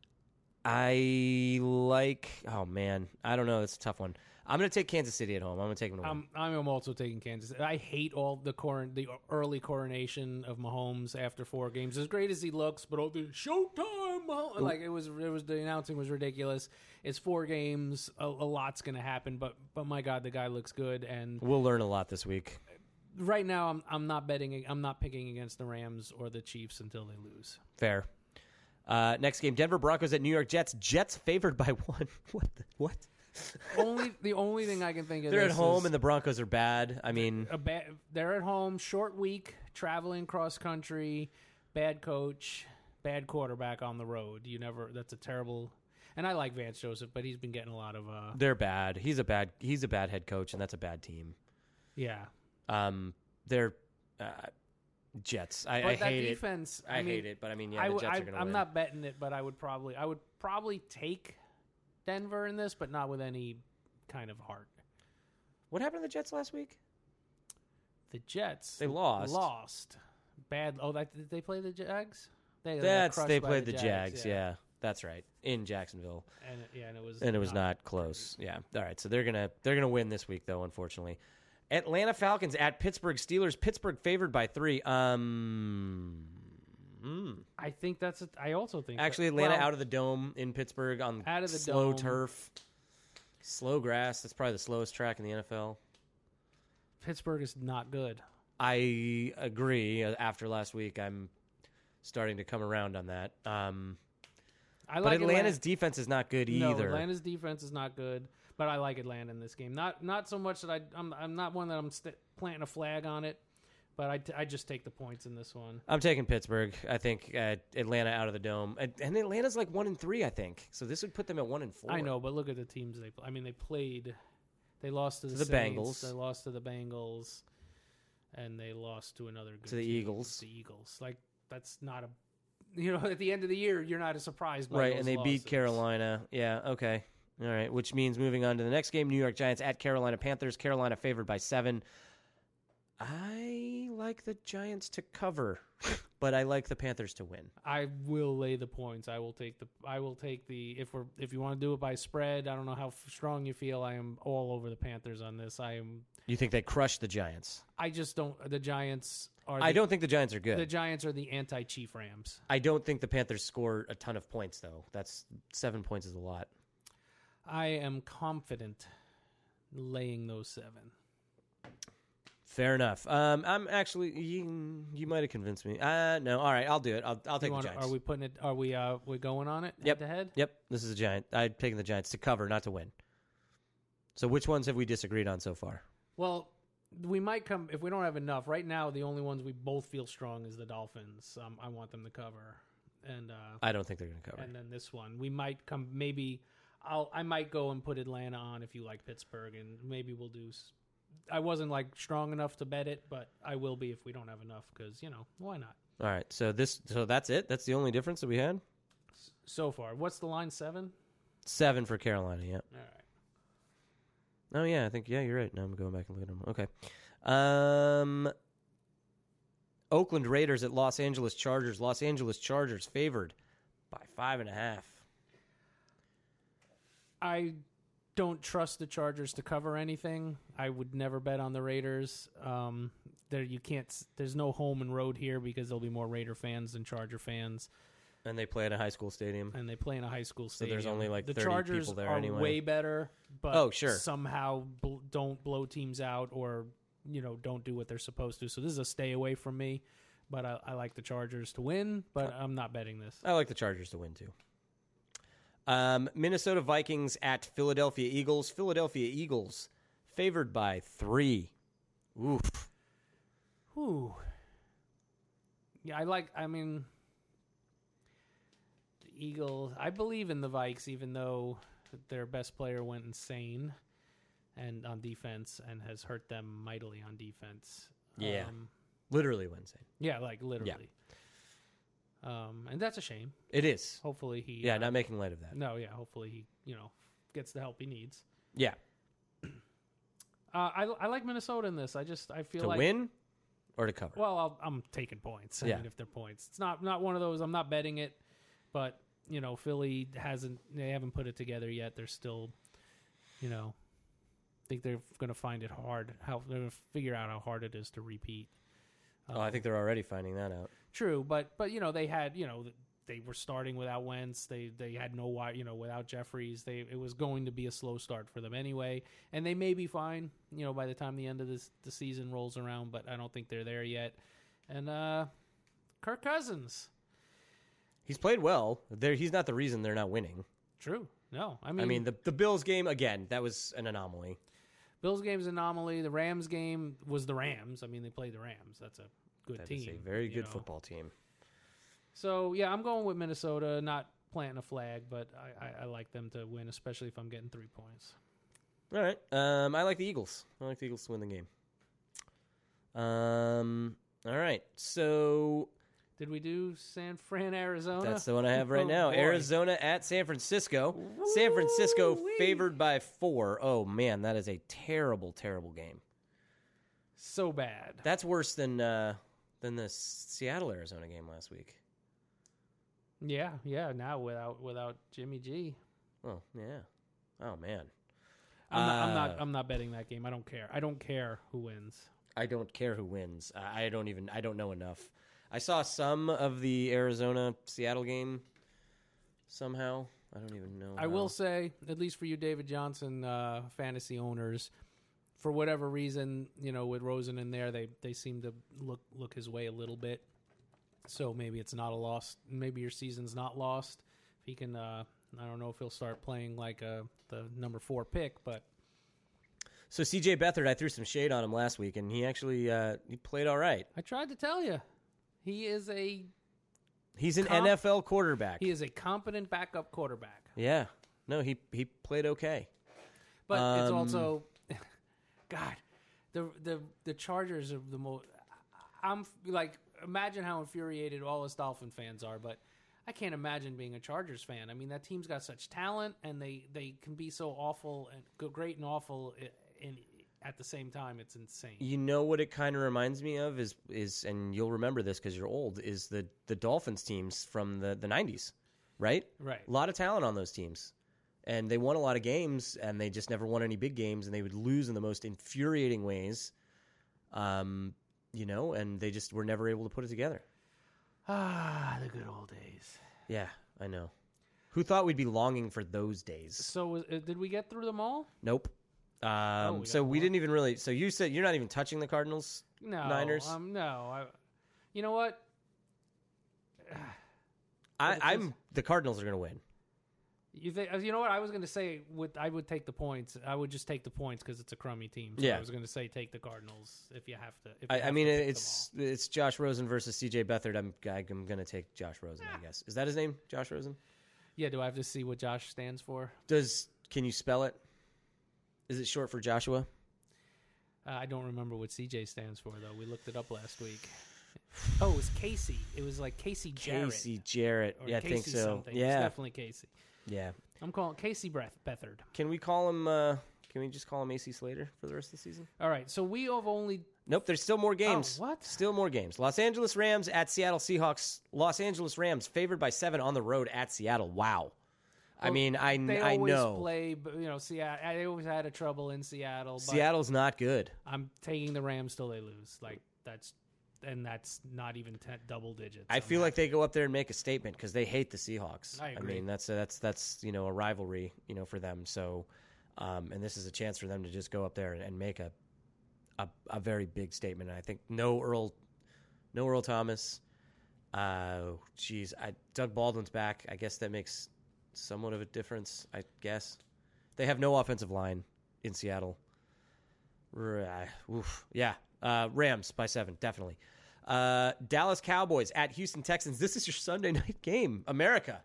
I like. Oh man, I don't know. It's a tough one. I'm going to take Kansas City at home. I'm going to take them to win. I'm I'm also taking Kansas. I hate all the coron the early coronation of Mahomes after four games. As great as he looks, but all the Showtime, Mahomes, like it was, it was the announcing was ridiculous. It's four games. A, a lot's going to happen, but but my God, the guy looks good. And we'll learn a lot this week. right now, I'm I'm not betting. I'm not picking against the Rams or the Chiefs until they lose. Fair. Uh, next game: Denver Broncos at New York Jets. Jets favored by one. What? The, what? Only the only thing I can think of. They're at this home is and the Broncos are bad. I mean, a bad. They're at home, short week, traveling cross country, bad coach, bad quarterback on the road. You never. That's a terrible. And I like Vance Joseph, but he's been getting a lot of. uh they're bad. He's a bad. He's a bad head coach, and that's a bad team. Yeah, Um, they're uh, Jets. I, but I that hate defense. it. I, I, mean, hate it, but I mean, yeah, I the Jets I, are going to win. I'm not betting it, but I would probably. I would probably take Denver in this, but not with any kind of heart. What happened to the Jets last week? The Jets. They lost. Lost. Bad. Oh, that, did they play the Jags? They, got That's crushed they by played the, Jags. yeah. that's right in Jacksonville, And it- yeah, and it was and it was not close. Yeah, all right. So they're gonna they're gonna win this week though. Unfortunately, Atlanta Falcons at Pittsburgh Steelers. Pittsburgh favored by three. Um, mm. I think that's. A, I also think that- actually Atlanta well, out of the dome in Pittsburgh on Out of the slow dome. turf, slow grass. That's probably the slowest track in the NFL. Pittsburgh is not good. I agree. Uh, After last week, I'm starting to come around on that. Um, I but like Atlanta's Atlanta. defense is not good No, either. Atlanta's defense is not good, but I like Atlanta in this game. Not not so much that I I'm I'm not one that I'm st- planting a flag on it, but I, t- I just take the points in this one. I'm taking Pittsburgh. I think uh, Atlanta out of the dome, and, and Atlanta's like one and three. I think so. This would put them at one and four. I know, but look at the teams they. Play. I mean, they played. They lost to the, the Saints, Bengals. They lost to the Bengals, and they lost to another good To the team, Eagles. The Eagles, like that's not a. You know, at the end of the year, you're not as surprised by right, and they beat. Carolina. Yeah, okay, all right. Which means moving on to the next game: New York Giants at Carolina Panthers. Carolina favored by seven. I like the Giants to cover, but I like the Panthers to win. I will lay the points. I will take the. I will take the. If we're if you want to do it by spread, I don't know how f- strong you feel. I am all over the Panthers on this. I am. You think they crush the Giants? I just don't. The Giants are. The, I don't think the Giants are good. The Giants are the anti-Chief Rams. I don't think the Panthers score a ton of points, though. That's seven points is a lot. I am confident laying those seven. Fair enough. Um, I'm actually you. You might have convinced me. Uh, no. All right, I'll do it. I'll, I'll take wanna- the Giants. Are we putting it? Are we? Uh, we going on it? Yep. Head to head. Yep. This is a Giant. I'm taking the Giants to cover, not to win. So, which ones have we disagreed on so far? Well, we might come if we don't have enough. Right now, the only ones we both feel strong is the Dolphins. Um, I want them to cover, and uh, I don't think they're going to cover. and then this one we might come. Maybe I'll I might go and put Atlanta on if you like Pittsburgh, and maybe we'll do. S- I wasn't like strong enough to bet it, but I will be if we don't have enough because you know why not? All right. So this. So that's it. That's the only difference that we had. So far, what's the line? Seven. Seven for Carolina. Yeah. All right. Oh yeah, I think yeah, you're right. Now I'm going back and looking at them. Okay. Um Oakland Raiders at Los Angeles Chargers. Los Angeles Chargers favored by five and a half. I don't trust the Chargers to cover anything. I would never bet on the Raiders. Um, there you can't. There's no home and road here because there'll be more Raider fans than Charger fans, And they play at a high school stadium. and they play in a high school stadium. So there's only, like, the 30 Chargers people there are anyway. way better, but Oh, sure. somehow bl- don't blow teams out or you know don't do what they're supposed to. So this is a stay away from me. But I, I like the Chargers to win, but I'm not betting this. I like the Chargers to win too. Um, Minnesota Vikings at Philadelphia Eagles. Philadelphia Eagles favored by three. Oof. Whew. Yeah, I like. I mean, the Eagles. I believe in the Vikes, even though their best player went insane and on defense and has hurt them mightily on defense. Yeah. Um, Literally Wednesday. yeah, like literally. Um, and that's a shame. It is. Hopefully he. Yeah, uh, not making light of that. No, yeah. Hopefully he, you know, gets the help he needs. Yeah. Uh, I I like Minnesota in this. I just I feel To like win or to cover? Well, I'll, I'm taking points. I Yeah. mean, if they're points, it's not not one of those. I'm not betting it, but you know, Philly hasn't. They haven't put it together yet. They're still, you know, think they're going to find it hard. How they're going to figure out how hard it is to repeat. oh, I think they're already finding that out. True, but but you know they had you know they were starting without Wentz. They they had no wide you know without Jeffries. They it was going to be a slow start for them anyway, and they may be fine. You know by the time the end of this the season rolls around, but I don't think they're there yet. And uh Kirk Cousins, He's played well. There, he's not the reason they're not winning. true. No, I mean, I mean, the the Bills game again. That was an anomaly. Bills game's anomaly. The Rams game was the Rams. I mean, they played the Rams. That's a good That team. is a very good know. football team. So yeah, I'm going with Minnesota. Not planting a flag, but I, I, I like them to win, especially if I'm getting three points. All right. Um, I like the Eagles. I like the Eagles to win the game. Um. All right. So Did we do San Fran, Arizona? that's the one I have right Oh, now. boy. Arizona at San Francisco. San Francisco favored by four. Oh man, that is a terrible, terrible game. So bad. That's worse than uh, than the Seattle Arizona game last week. Yeah, yeah. Now without without Jimmy G, Oh yeah. Oh man. I'm, not, I'm not. Uh, I'm not betting that game. I don't care. I don't care who wins. I don't care who wins. I I don't even. I don't know enough. I saw some of the Arizona Seattle game. Somehow, I don't even know. I how. will say, at least for you, David Johnson uh, fantasy owners, for whatever reason, you know, with Rosen in there, they they seem to look look his way a little bit. So maybe it's not a loss. Maybe your season's not lost. If he can, uh, I don't know if he'll start playing like uh, the number four pick, but So C.J. Beathard, I threw some shade on him last week, and he actually uh, he played all right. I tried to tell you, he is a He's an Comp- NFL quarterback. he is a competent backup quarterback. yeah. No, he he played okay. But it's Um, also, God, the the the Chargers are the most. I'm like, imagine how infuriated all us Dolphin fans are, but I can't imagine being a Chargers fan. I mean, that team's got such talent, and they they can be so awful and go great and awful, in at the same time. It's insane. You know what it kind of reminds me of is is, and you'll remember this because you're old. Is the the Dolphins teams from the the '90s, right? Right. A lot of talent on those teams, and they won a lot of games, and they just never won any big games, and they would lose in the most infuriating ways. Um, you know, and they just were never able to put it together. Ah, the good old days. Yeah, I know. Who thought we'd be longing for those days? So, uh, did we get through them all? Nope. Um, Oh, we so we didn't even really. So you said you're not even touching the Cardinals. No, Niners? Um, no. I, you know what? I, I'm the Cardinals are going to win. You think? You know what? I was going to say. Would I would take the points? I would just take the points because it's a crummy team. So Yeah. I was going to say take the Cardinals if you have to. You I, I mean, to it's it's Josh Rosen versus C.J. Beathard. I'm I'm going to take Josh Rosen. I guess is that his name, Josh Rosen. Yeah. Do I have to see what Josh stands for? Does can you spell it? Is it short for Joshua? Uh, I don't remember what CJ stands for though. We looked it up last week. Oh, it was Casey. It was like Casey Jarrett. Casey Jarrett. Yeah, I think so. Something. It's Yeah, definitely Casey. Yeah. I'm calling Casey Breath Beathard. Can we call him? Uh, can we just call him AC Slater for the rest of the season? All right. So we have only Nope. There's still more games. Oh, what? Still more games. Los Angeles Rams at Seattle Seahawks. Los Angeles Rams favored by seven on the road at Seattle. Wow. I mean, I they I always know play. You know, Seattle. They always had a trouble in Seattle. But Seattle's not good. I'm taking the Rams till they lose. Like that's, and that's not even ten, double digits. I feel not- like they go up there and make a statement because they hate the Seahawks. I agree. mean, that's that's that's you know a rivalry you know for them. So, um, and this is a chance for them to just go up there and, and make a, a a very big statement. And I think no Earl, no Earl Thomas. Uh, geez, I, Doug Baldwin's back. I guess that makes somewhat of a difference, I guess. They have no offensive line in Seattle. Oof. Yeah, uh, Rams by seven, definitely. Uh, Dallas Cowboys at Houston Texans. This is your Sunday night game, America.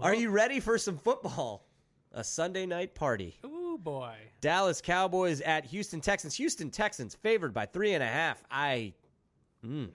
Are you ready for some football? A Sunday night party. Ooh boy. Dallas Cowboys at Houston Texans. Houston Texans favored by three and a half. I, mm,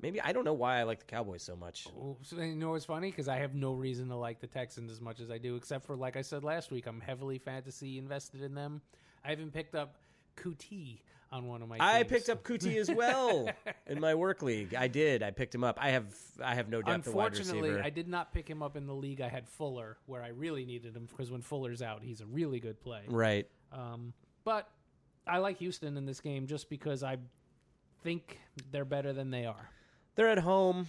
maybe I don't know why I like the Cowboys so much. Well, so you know what's funny? Because I have no reason to like the Texans as much as I do, except for like I said last week, I'm heavily fantasy invested in them. I haven't picked up Coutee on one of my. I teams. picked up Coutee as well in my work league. I did. I picked him up. I have. I have no doubt. Unfortunately. I did not pick him up in the league. I had Fuller, where I really needed him because when Fuller's out, he's a really good play. right. Um, but I like Houston in this game just because I think they're better than they are. They're at home.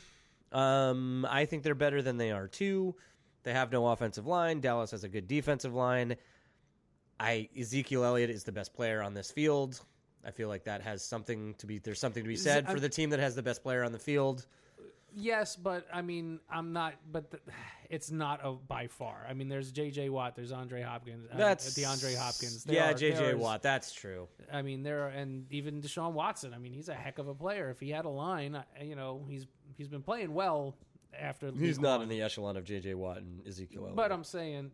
Um, I think they're better than they are too. They have no offensive line. Dallas has a good defensive line. I Ezekiel Elliott is the best player on this field. I feel like that has something to be. There's something to be said for the team that has the best player on the field. Yes, but I mean, I'm not. But the, it's not a by far. I mean, there's J.J. Watt, there's Andre Hopkins, uh, That's DeAndre Hopkins. There yeah, are- J.J. Watt. That's true. I mean, there are, and even Deshaun Watson. I mean, he's a heck of a player. If he had a line, uh, you know, he's he's been playing well after. He's not in the echelon of J.J. Watt and Ezekiel Elliott. But I'm saying,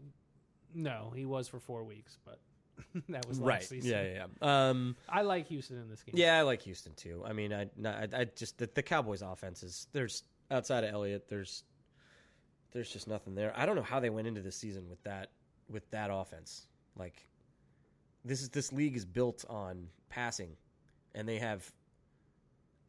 no, he was for four weeks, but that was last right. season. Yeah, yeah, yeah. Um, I like Houston in this game. yeah, I like Houston too. I mean, I, I, I just the, the Cowboys' offense is there's outside of Elliott, there's there's just nothing there. I don't know how they went into this season with that with that offense. Like this is this league is built on passing, and they have.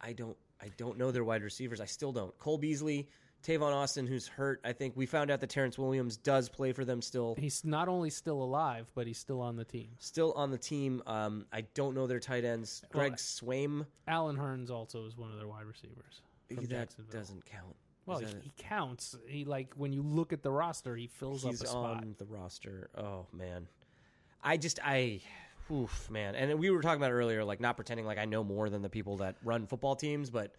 I don't. I don't know their wide receivers. I still don't. Cole Beasley, Tavon Austin, who's hurt. I think we found out that Terrance Williams does play for them still. He's not only still alive, but he's still on the team. Still on the team. Um, I don't know their tight ends. Greg Well, Swaim. Allen Hurns also is one of their wide receivers that doesn't count. Well, he, he counts. He like when you look at the roster, he fills He's up a spot. on the roster. Oh man, I just I, oof, man. And we were talking about earlier, like not pretending like I know more than the people that run football teams, but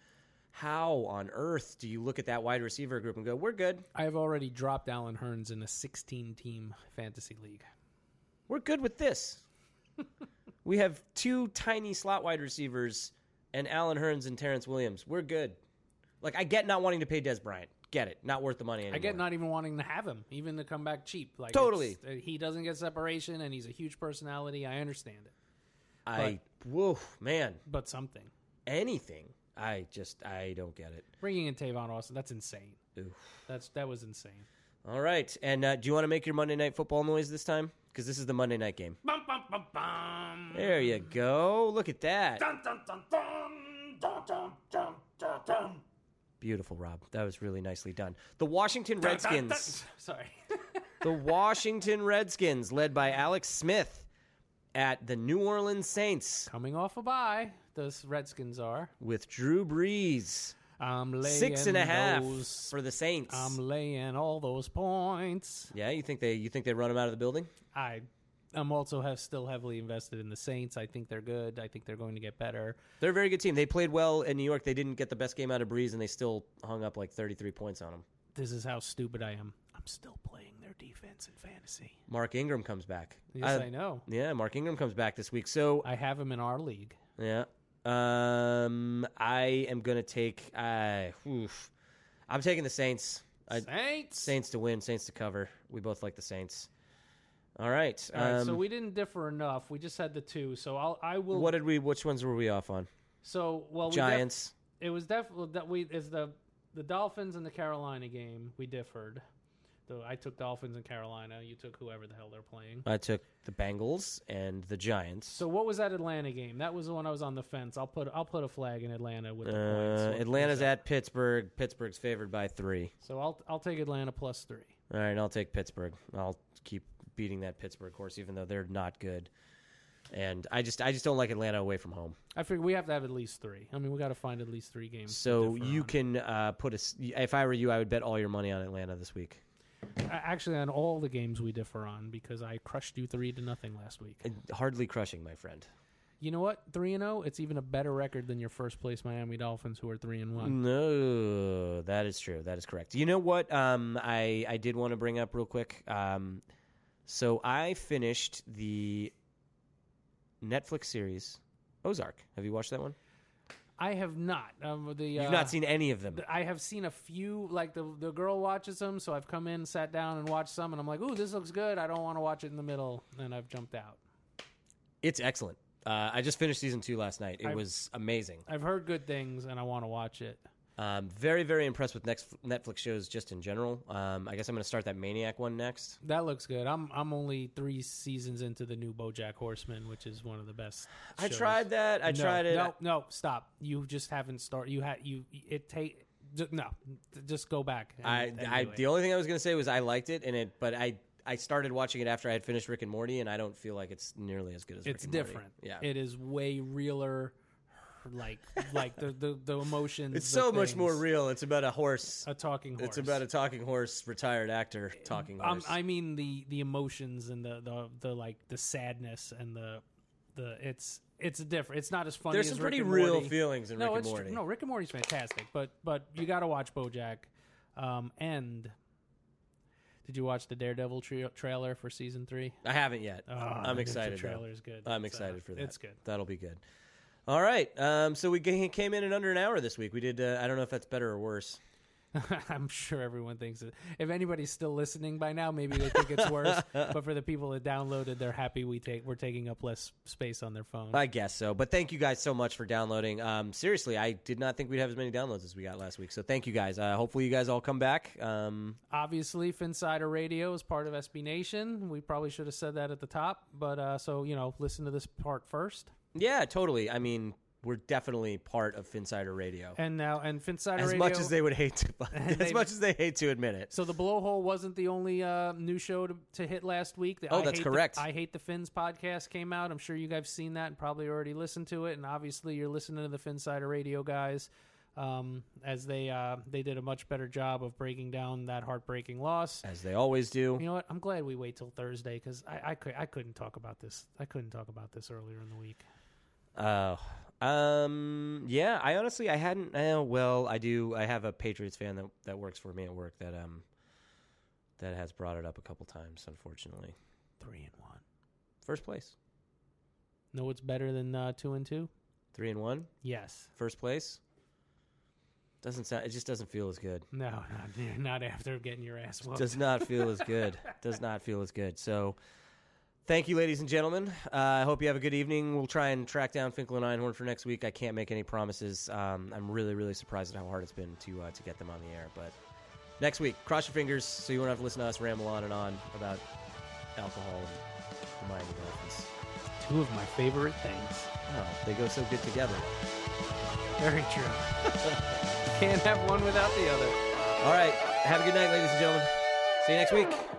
how on earth do you look at that wide receiver group and go, "We're good, I have already dropped Allen Hurns in a 16-team fantasy league. we're good with this." we have two tiny slot wide receivers and Allen Hurns and Terrance Williams. We're good. Like I get not wanting to pay Dez Bryant. Get it? Not worth the money anymore. I get not even wanting to have him, even to come back cheap. Like Totally. uh, he doesn't get separation, and he's a huge personality. I understand it, I whoa man. but something Anything. I just I don't get it. Bringing in Tavon Austin, that's insane. Oof. That's that was insane. All right, and uh, do you want to make your Monday Night Football noise this time? Because this is the Monday Night game. Bum, bum, bum, bum. There you go. Look at that. Dun, dun, dun, dun, dun, dun, dun, dun. Beautiful, Rob. That was really nicely done. The Washington Redskins. Dun, dun. Sorry. the Washington Redskins, led by Alex Smith, at the New Orleans Saints, coming off a bye those Redskins are. with Drew Brees. I'm laying Six and a half those, for the Saints. I'm laying all those points. yeah, you think they you think they run him out of the building? I I'm also have still heavily invested in the Saints. I think they're good. I think they're going to get better. They're a very good team. They played well in New York. They didn't get the best game out of Brees, and they still hung up like 33 points on them. This is how stupid I am. I'm still playing their defense in fantasy. Mark Ingram comes back. Yes, Uh, I know. Yeah, Mark Ingram comes back this week. So I have him in our league. yeah, um, I am gonna take. Uh, oof. I'm taking the Saints. I, Saints. Saints to win. Saints to cover. We both like the Saints. All right. All right, um, so we didn't differ enough. We just had the two. So I'll I will. what did we? Which ones were we off on? So well, we def- Giants. it was definitely that we is the the Dolphins and the Carolina game. We differed. I took Dolphins and Carolina. You took whoever the hell they're playing. I took the Bengals and the Giants. So what was that Atlanta game? That was the one I was on the fence. I'll put I'll put a flag in Atlanta with the points. Uh, What- Atlanta's at Pittsburgh. Pittsburgh's favored by three. So I'll I'll take Atlanta plus three. All right, I'll take Pittsburgh. I'll keep beating that Pittsburgh horse, even though they're not good. And I just, I just don't like Atlanta away from home. I figure we have to have at least three. I mean, we got to find at least three games. So you on. can uh, put a. If I were you, I would bet all your money on Atlanta this week. Actually on all the games we differ on because I crushed you three to nothing last week. And hardly crushing, my friend. You know what? Three and zero. It's even a better record than your first place Miami Dolphins, who are three and one. No, that is true. That is correct. You know what? Um, I I did want to bring up real quick. Um, so I finished the Netflix series Ozark. Have you watched that one? I have not. Um, the You've uh, not seen any of them. I have seen a few. Like the the girl watches them, so I've come in, sat down, and watched some, and I'm like, "Ooh, this looks good." I don't want to watch it in the middle, and I've jumped out. It's excellent. Uh, I just finished season two last night. It I- was amazing. I've heard good things, and I want to watch it. Um, very, very impressed with next Netflix shows just in general. Um, I guess I'm going to start that Maniac one next. That looks good. I'm I'm only three seasons into the new BoJack Horseman, which is one of the best. I tried that. I No, tried it. No, no, stop. You just haven't started. You had you. It take no. Just go back. and- I, and I the only thing I was going to say was I liked it, and it, but I, I started watching it after I had finished Rick and Morty, and I don't feel like it's nearly as good as it's Rick and Morty. different. Yeah, it is way realer. Like like the the, the emotions. it's the so much more real. It's about a horse. A talking horse. It's about a talking horse, retired actor talking Um, horse. I mean the the emotions and the, the the like the sadness and the the it's it's different. It's not as funny. There's some pretty and real Morty. feelings in no, Rick and Morty. True. No, Rick and Morty's fantastic, but but you got to watch BoJack. Um, and did you watch the Daredevil tra- trailer for season three? I haven't yet. Oh, I'm the excited. though. trailer is good. I'm excited for that. It's good. That'll be good. All right. Um, so we came in in under an hour this week. We did. Uh, I don't know if that's better or worse. I'm sure everyone thinks it. If anybody's still listening by now, maybe they think it's worse. but for the people that downloaded, they're happy we take we're taking up less space on their phone. I guess so. But thank you guys so much for downloading. Um, seriously, I did not think we'd have as many downloads as we got last week. So thank you guys. Uh, hopefully you guys all come back. Um, Obviously, Phinsider Radio is part of SB Nation. We probably should have said that at the top, but uh, so you know, listen to this part first. yeah, totally. I mean, we're definitely part of Phinsider Radio. And now, and Phinsider Radio As Radio. much as they would hate to, as they- much as they hate to admit it. So the blowhole wasn't the only uh, new show to, to hit last week. The Oh, I that's Hate the- correct. I hate the Fins podcast came out. I'm sure you guys have seen that and probably already listened to it. And obviously, you're listening to the Phinsider Radio guys, um, as they uh, they did a much better job of breaking down that heartbreaking loss. As they always do. You know what? I'm glad we wait till Thursday because I I, could, I couldn't talk about this. I couldn't talk about this earlier in the week. Oh, um, yeah. I honestly, I hadn't. Uh, well, I do. I have a Patriots fan that that works for me at work that um that has brought it up a couple times. Unfortunately, Three and one, first place, Know what's better than uh, two and two? three and one, Yes. first place. Doesn't sound. It just doesn't feel as good. No, not, not after getting your ass whooped. Does not feel as good. Does not feel as good. So. Thank you, ladies and gentlemen. Uh, I hope you have a good evening. We'll try and track down Finkle and Einhorn for next week. I can't make any promises. Um, I'm really, really surprised at how hard it's been to uh, to get them on the air. But next week, cross your fingers so you won't have to listen to us ramble on and on about alcohol and the Miami Dolphins. Two of my favorite things. Oh, they go so good together. Very true. Can't have one without the other. All right. Have a good night, ladies and gentlemen. See you next week.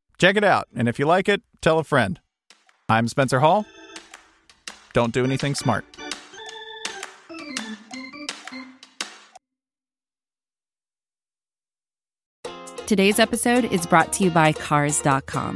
Check it out, and if you like it, tell a friend. I'm Spencer Hall. Don't do anything smart. Today's episode is brought to you by Cars.com.